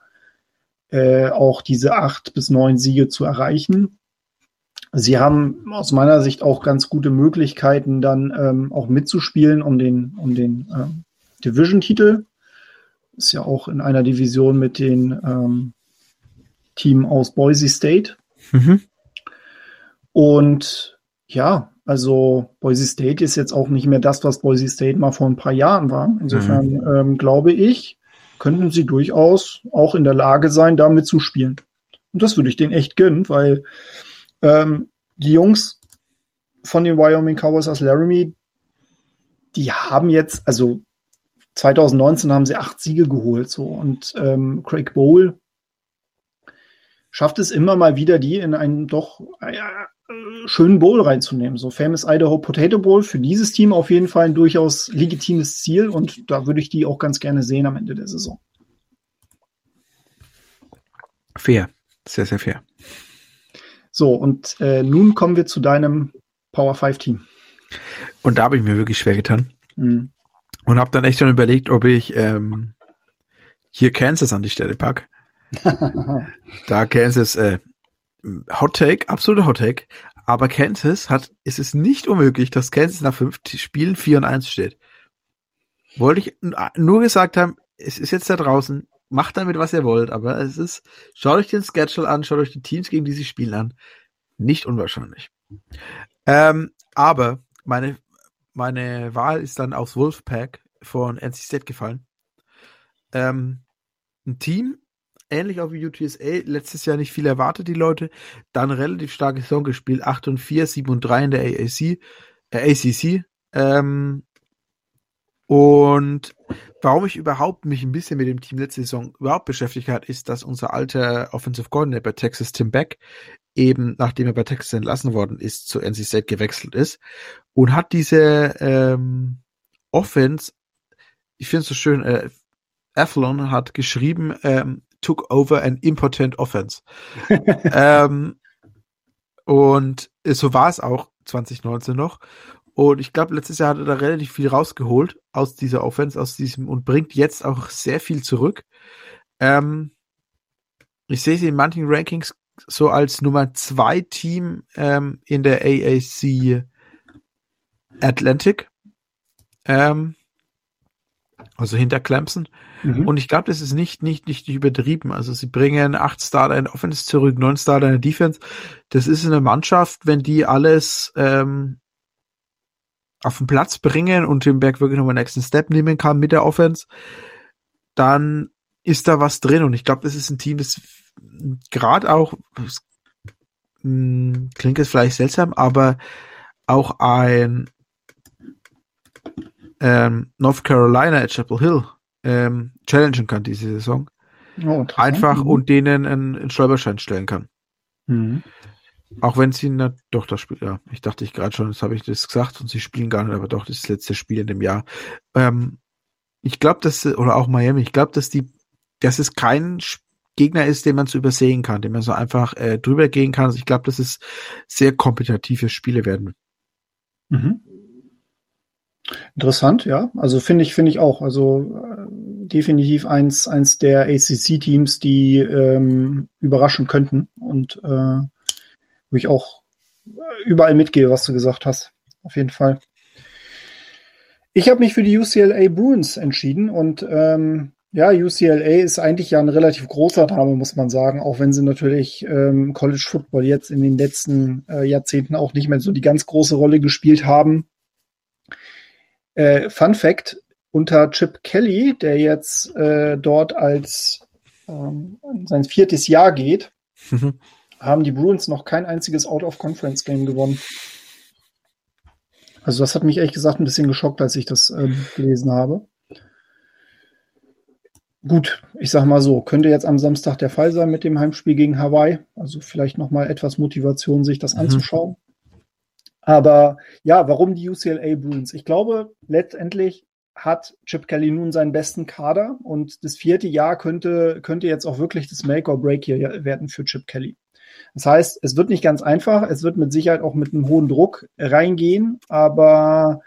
äh, auch diese acht bis neun Siege zu erreichen. Sie haben aus meiner Sicht auch ganz gute Möglichkeiten, dann ähm, auch mitzuspielen um den, um den ähm, Division-Titel. Ist ja auch in einer Division mit dem ähm, Team aus Boise State. Mhm. Und ja, also Boise State ist jetzt auch nicht mehr das, was Boise State mal vor ein paar Jahren war. Insofern mhm. ähm, glaube ich, könnten sie durchaus auch in der Lage sein, da mitzuspielen. Und das würde ich denen echt gönnen, weil ähm, die Jungs von den Wyoming Cowboys aus Laramie, die haben jetzt, also 2019 haben sie acht Siege geholt, so und ähm, Craig Bowl schafft es immer mal wieder, die in einen doch äh, schönen Bowl reinzunehmen. So Famous Idaho Potato Bowl für dieses Team auf jeden Fall ein durchaus legitimes Ziel und da würde ich die auch ganz gerne sehen am Ende der Saison.
Fair, sehr, sehr fair.
So, und äh, nun kommen wir zu deinem Power 5 Team.
Und da habe ich mir wirklich schwer getan. Mhm. Und habe dann echt schon überlegt, ob ich ähm, hier Kansas an die Stelle packe. da Kansas, äh, Hot Take, absolute Hot Take. Aber Kansas hat, ist es nicht unmöglich, dass Kansas nach fünf Spielen 4 und 1 steht. Wollte ich nur gesagt haben, es ist jetzt da draußen, macht damit, was ihr wollt, aber es ist, schaut euch den Schedule an, schaut euch die Teams, gegen die sie spielen an. Nicht unwahrscheinlich. Ähm, aber meine, meine Wahl ist dann aufs Wolfpack von NC State gefallen. Ähm, ein Team, ähnlich auch wie UTSA, letztes Jahr nicht viel erwartet, die Leute, dann relativ starke Saison gespielt, 8 und 4, 7 und 3 in der AAC, äh, ACC, ähm, und warum ich überhaupt mich ein bisschen mit dem Team letzte Saison überhaupt beschäftigt hat, ist, dass unser alter Offensive Coordinator bei Texas, Tim Beck, eben nachdem er bei Texas entlassen worden ist, zu NC State gewechselt ist und hat diese ähm, Offense, ich finde es so schön, äh, Athlon hat geschrieben, ähm, took over an impotent offense. ähm, und so war es auch 2019 noch. Und ich glaube, letztes Jahr hat er da relativ viel rausgeholt aus dieser Offense, aus diesem und bringt jetzt auch sehr viel zurück. Ähm, ich sehe sie in manchen Rankings so als Nummer zwei Team ähm, in der AAC Atlantic. Ähm, also hinter Clemson. Mhm. Und ich glaube, das ist nicht, nicht, nicht übertrieben. Also sie bringen acht Starter in Offense zurück, neun Starter in Defense. Das ist eine Mannschaft, wenn die alles ähm, auf den Platz bringen und den Berg wirklich nochmal den nächsten Step nehmen kann mit der Offense, dann ist da was drin. Und ich glaube, das ist ein Team, das gerade auch, hm, klingt jetzt vielleicht seltsam, aber auch ein ähm, North Carolina at Chapel Hill ähm, challengen kann diese Saison. Oh, Einfach mhm. und denen einen, einen stellen kann. Mhm. Auch wenn sie na, doch das Spiel, ja, ich dachte ich gerade schon, das habe ich das gesagt und sie spielen gar nicht, aber doch das, das letzte Spiel in dem Jahr. Ähm, ich glaube, dass oder auch Miami, ich glaube, dass die, dass es kein Gegner ist, den man zu übersehen kann, den man so einfach äh, drüber gehen kann. Also ich glaube, dass es sehr kompetitive Spiele werden. Mhm.
Interessant, ja. Also finde ich, finde ich auch. Also äh, definitiv eins, eins der ACC-Teams, die ähm, überraschen könnten und äh, wo ich auch überall mitgehe, was du gesagt hast. Auf jeden Fall. Ich habe mich für die UCLA Bruins entschieden und ähm, ja, UCLA ist eigentlich ja ein relativ großer Name, muss man sagen, auch wenn sie natürlich ähm, College Football jetzt in den letzten äh, Jahrzehnten auch nicht mehr so die ganz große Rolle gespielt haben. Äh, Fun Fact, unter Chip Kelly, der jetzt äh, dort als ähm, sein viertes Jahr geht, mhm. haben die Bruins noch kein einziges Out-of-Conference-Game gewonnen. Also das hat mich ehrlich gesagt ein bisschen geschockt, als ich das äh, gelesen habe. Gut, ich sag mal so, könnte jetzt am Samstag der Fall sein mit dem Heimspiel gegen Hawaii. Also vielleicht noch mal etwas Motivation, sich das mhm. anzuschauen. Aber ja, warum die UCLA Bruins? Ich glaube, letztendlich hat Chip Kelly nun seinen besten Kader und das vierte Jahr könnte, könnte jetzt auch wirklich das Make or Break hier werden für Chip Kelly. Das heißt, es wird nicht ganz einfach, es wird mit Sicherheit auch mit einem hohen Druck reingehen, aber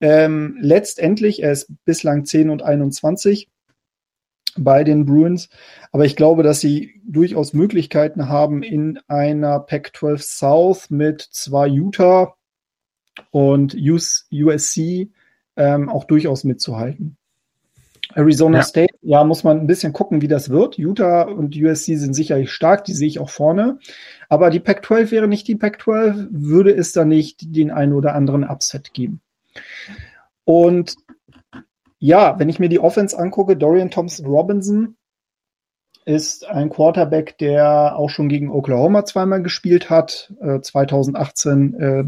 ähm, letztendlich, er ist bislang 10 und 21 bei den Bruins, aber ich glaube, dass sie durchaus Möglichkeiten haben, in einer Pac-12 South mit zwei Utah und USC ähm, auch durchaus mitzuhalten. Arizona ja. State, ja, muss man ein bisschen gucken, wie das wird. Utah und USC sind sicherlich stark, die sehe ich auch vorne. Aber die Pac-12 wäre nicht die Pac-12, würde es da nicht den einen oder anderen Upset geben. Und ja, wenn ich mir die Offense angucke, Dorian Thompson Robinson ist ein Quarterback, der auch schon gegen Oklahoma zweimal gespielt hat. Äh, 2018 äh,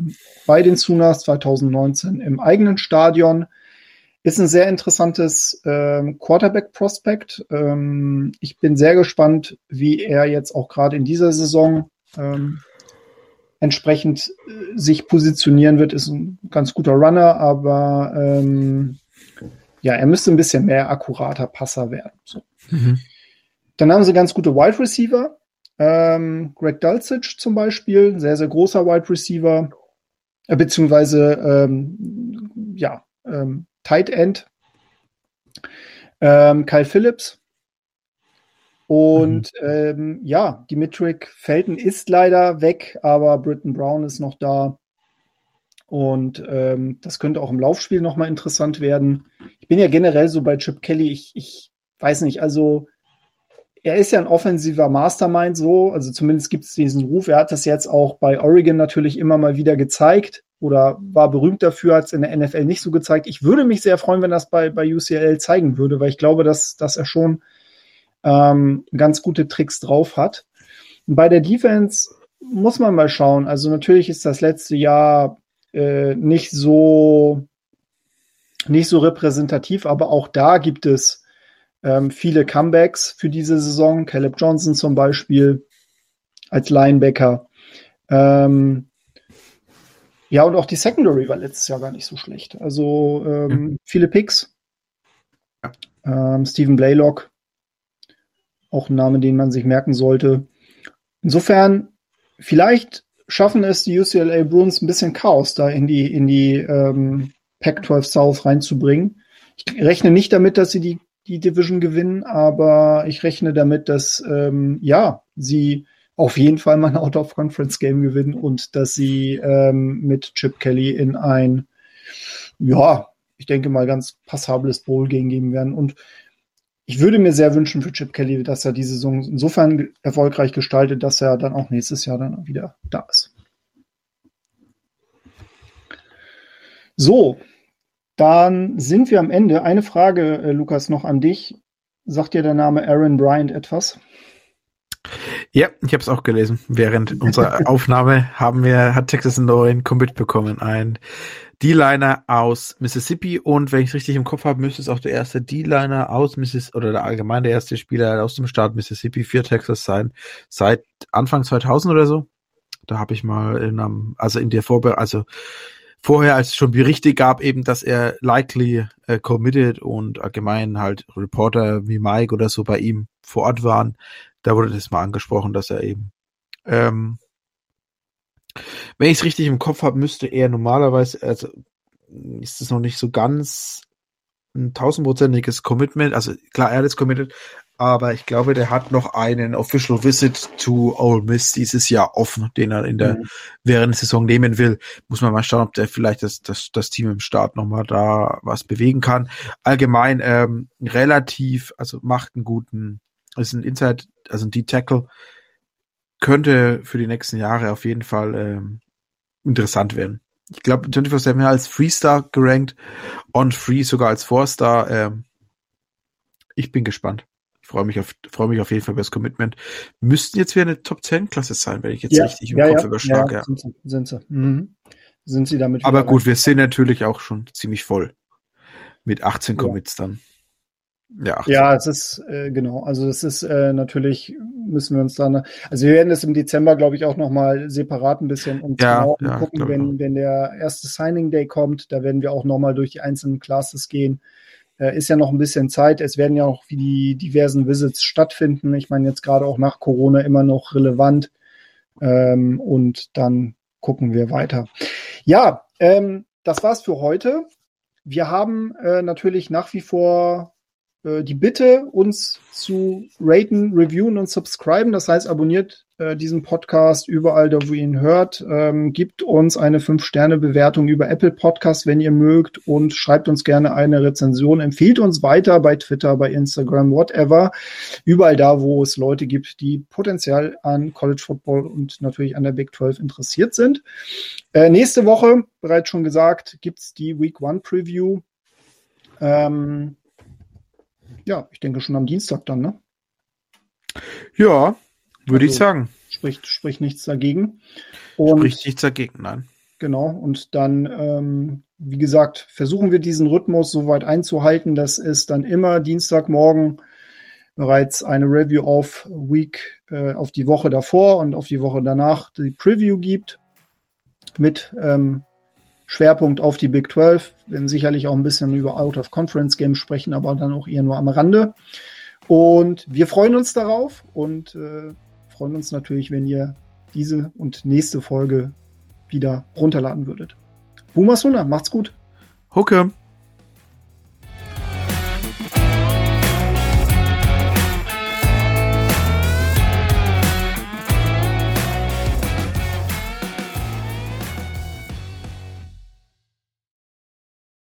bei den Sooners, 2019 im eigenen Stadion. Ist ein sehr interessantes äh, Quarterback-Prospect. Ähm, ich bin sehr gespannt, wie er jetzt auch gerade in dieser Saison ähm, entsprechend äh, sich positionieren wird. Ist ein ganz guter Runner, aber ähm, ja, er müsste ein bisschen mehr akkurater Passer werden. So. Mhm. Dann haben sie ganz gute Wide Receiver. Ähm, Greg Dulcich zum Beispiel, sehr, sehr großer Wide Receiver, äh, beziehungsweise ähm, ja, ähm, Tight End. Ähm, Kyle Phillips. Und mhm. ähm, ja, Dimitrik Felton ist leider weg, aber Britton Brown ist noch da. Und ähm, das könnte auch im Laufspiel nochmal interessant werden. Ich bin ja generell so bei Chip Kelly, ich, ich weiß nicht, also er ist ja ein offensiver Mastermind so, also zumindest gibt es diesen Ruf. Er hat das jetzt auch bei Oregon natürlich immer mal wieder gezeigt oder war berühmt dafür, hat es in der NFL nicht so gezeigt. Ich würde mich sehr freuen, wenn das bei, bei UCL zeigen würde, weil ich glaube, dass, dass er schon ähm, ganz gute Tricks drauf hat. Und bei der Defense muss man mal schauen. Also natürlich ist das letzte Jahr äh, nicht so nicht so repräsentativ, aber auch da gibt es ähm, viele Comebacks für diese Saison. Caleb Johnson zum Beispiel als Linebacker. Ähm, ja, und auch die Secondary war letztes Jahr gar nicht so schlecht. Also ähm, mhm. viele Picks. Ähm, Stephen Blaylock, auch ein Name, den man sich merken sollte. Insofern, vielleicht schaffen es die UCLA Bruins ein bisschen Chaos da in die, in die ähm, Pac-12 South reinzubringen. Ich rechne nicht damit, dass sie die die Division gewinnen, aber ich rechne damit, dass ähm, ja sie auf jeden Fall mal ein Out-of-Conference-Game gewinnen und dass sie ähm, mit Chip Kelly in ein ja ich denke mal, ganz passables Bowl-Game geben werden. Und ich würde mir sehr wünschen für Chip Kelly, dass er die Saison insofern erfolgreich gestaltet, dass er dann auch nächstes Jahr dann wieder da ist. So, dann sind wir am Ende. Eine Frage, äh, Lukas, noch an dich. Sagt dir der Name Aaron Bryant etwas?
Ja, ich habe es auch gelesen. Während unserer Aufnahme haben wir, hat Texas einen neuen Commit bekommen. Ein D-Liner aus Mississippi und wenn ich es richtig im Kopf habe, müsste es auch der erste D-Liner aus Mississippi oder der allgemein der erste Spieler aus dem Staat Mississippi für Texas sein, seit Anfang 2000 oder so. Da habe ich mal in einem, also in der Vorbereitung, also vorher, als es schon Berichte gab, eben, dass er likely äh, committed und allgemein halt Reporter wie Mike oder so bei ihm vor Ort waren, da wurde das mal angesprochen, dass er eben ähm, wenn ich es richtig im Kopf habe, müsste er normalerweise, also ist es noch nicht so ganz ein tausendprozentiges Commitment. Also klar, er es committed, aber ich glaube, der hat noch einen Official Visit to Ole Miss dieses Jahr offen, den er in der mhm. während der Saison nehmen will. Muss man mal schauen, ob der vielleicht das, das, das Team im Start nochmal da was bewegen kann. Allgemein ähm, relativ, also macht einen guten, ist ein Inside, also ein D-Tackle, könnte für die nächsten Jahre auf jeden Fall ähm, interessant werden. Ich glaube, 24-7 als Freestar gerankt, on Free sogar als Four-Star. Ähm, ich bin gespannt. Ich freue mich auf, freue mich auf jeden Fall über das Commitment. Müssten jetzt wieder eine Top 10 Klasse sein, wenn ich jetzt ja, richtig im
ja,
Kopf
ja,
überschlage.
Ja, sind sie. Sind sie, mhm. sind sie damit.
Aber gut, wir sind natürlich auch schon ziemlich voll. Mit 18 Commits dann.
Ja, ja, es ist äh, genau. Also das ist äh, natürlich müssen wir uns dann. Also wir werden es im Dezember, glaube ich, auch noch mal separat ein bisschen uns
ja,
genau
ja,
gucken, wenn wenn der erste Signing Day kommt. Da werden wir auch noch mal durch die einzelnen Classes gehen. Äh, ist ja noch ein bisschen Zeit. Es werden ja auch wie die diversen Visits stattfinden. Ich meine jetzt gerade auch nach Corona immer noch relevant. Ähm, und dann gucken wir weiter. Ja, ähm, das war's für heute. Wir haben äh, natürlich nach wie vor äh, die Bitte, uns zu raten, reviewen und subscriben. Das heißt, abonniert äh, diesen Podcast überall, da wo ihr ihn hört. Ähm, gibt uns eine 5-Sterne-Bewertung über Apple Podcast, wenn ihr mögt und schreibt uns gerne eine Rezension. Empfiehlt uns weiter bei Twitter, bei Instagram, whatever. Überall da, wo es Leute gibt, die potenziell an College Football und natürlich an der Big 12 interessiert sind. Äh, nächste Woche, bereits schon gesagt, gibt's die Week One Preview. Ähm, ja, ich denke schon am Dienstag dann, ne?
Ja, würde also, ich sagen.
Spricht, spricht nichts dagegen.
Und, spricht nichts dagegen, nein.
Genau, und dann, ähm, wie gesagt, versuchen wir diesen Rhythmus so weit einzuhalten, dass es dann immer Dienstagmorgen bereits eine Review auf Week, äh, auf die Woche davor und auf die Woche danach die Preview gibt mit ähm, Schwerpunkt auf die Big 12. Wir werden sicherlich auch ein bisschen über Out-of-Conference-Games sprechen, aber dann auch eher nur am Rande. Und wir freuen uns darauf und äh, freuen uns natürlich, wenn ihr diese und nächste Folge wieder runterladen würdet. Boomer Suna, macht's gut.
Hucke.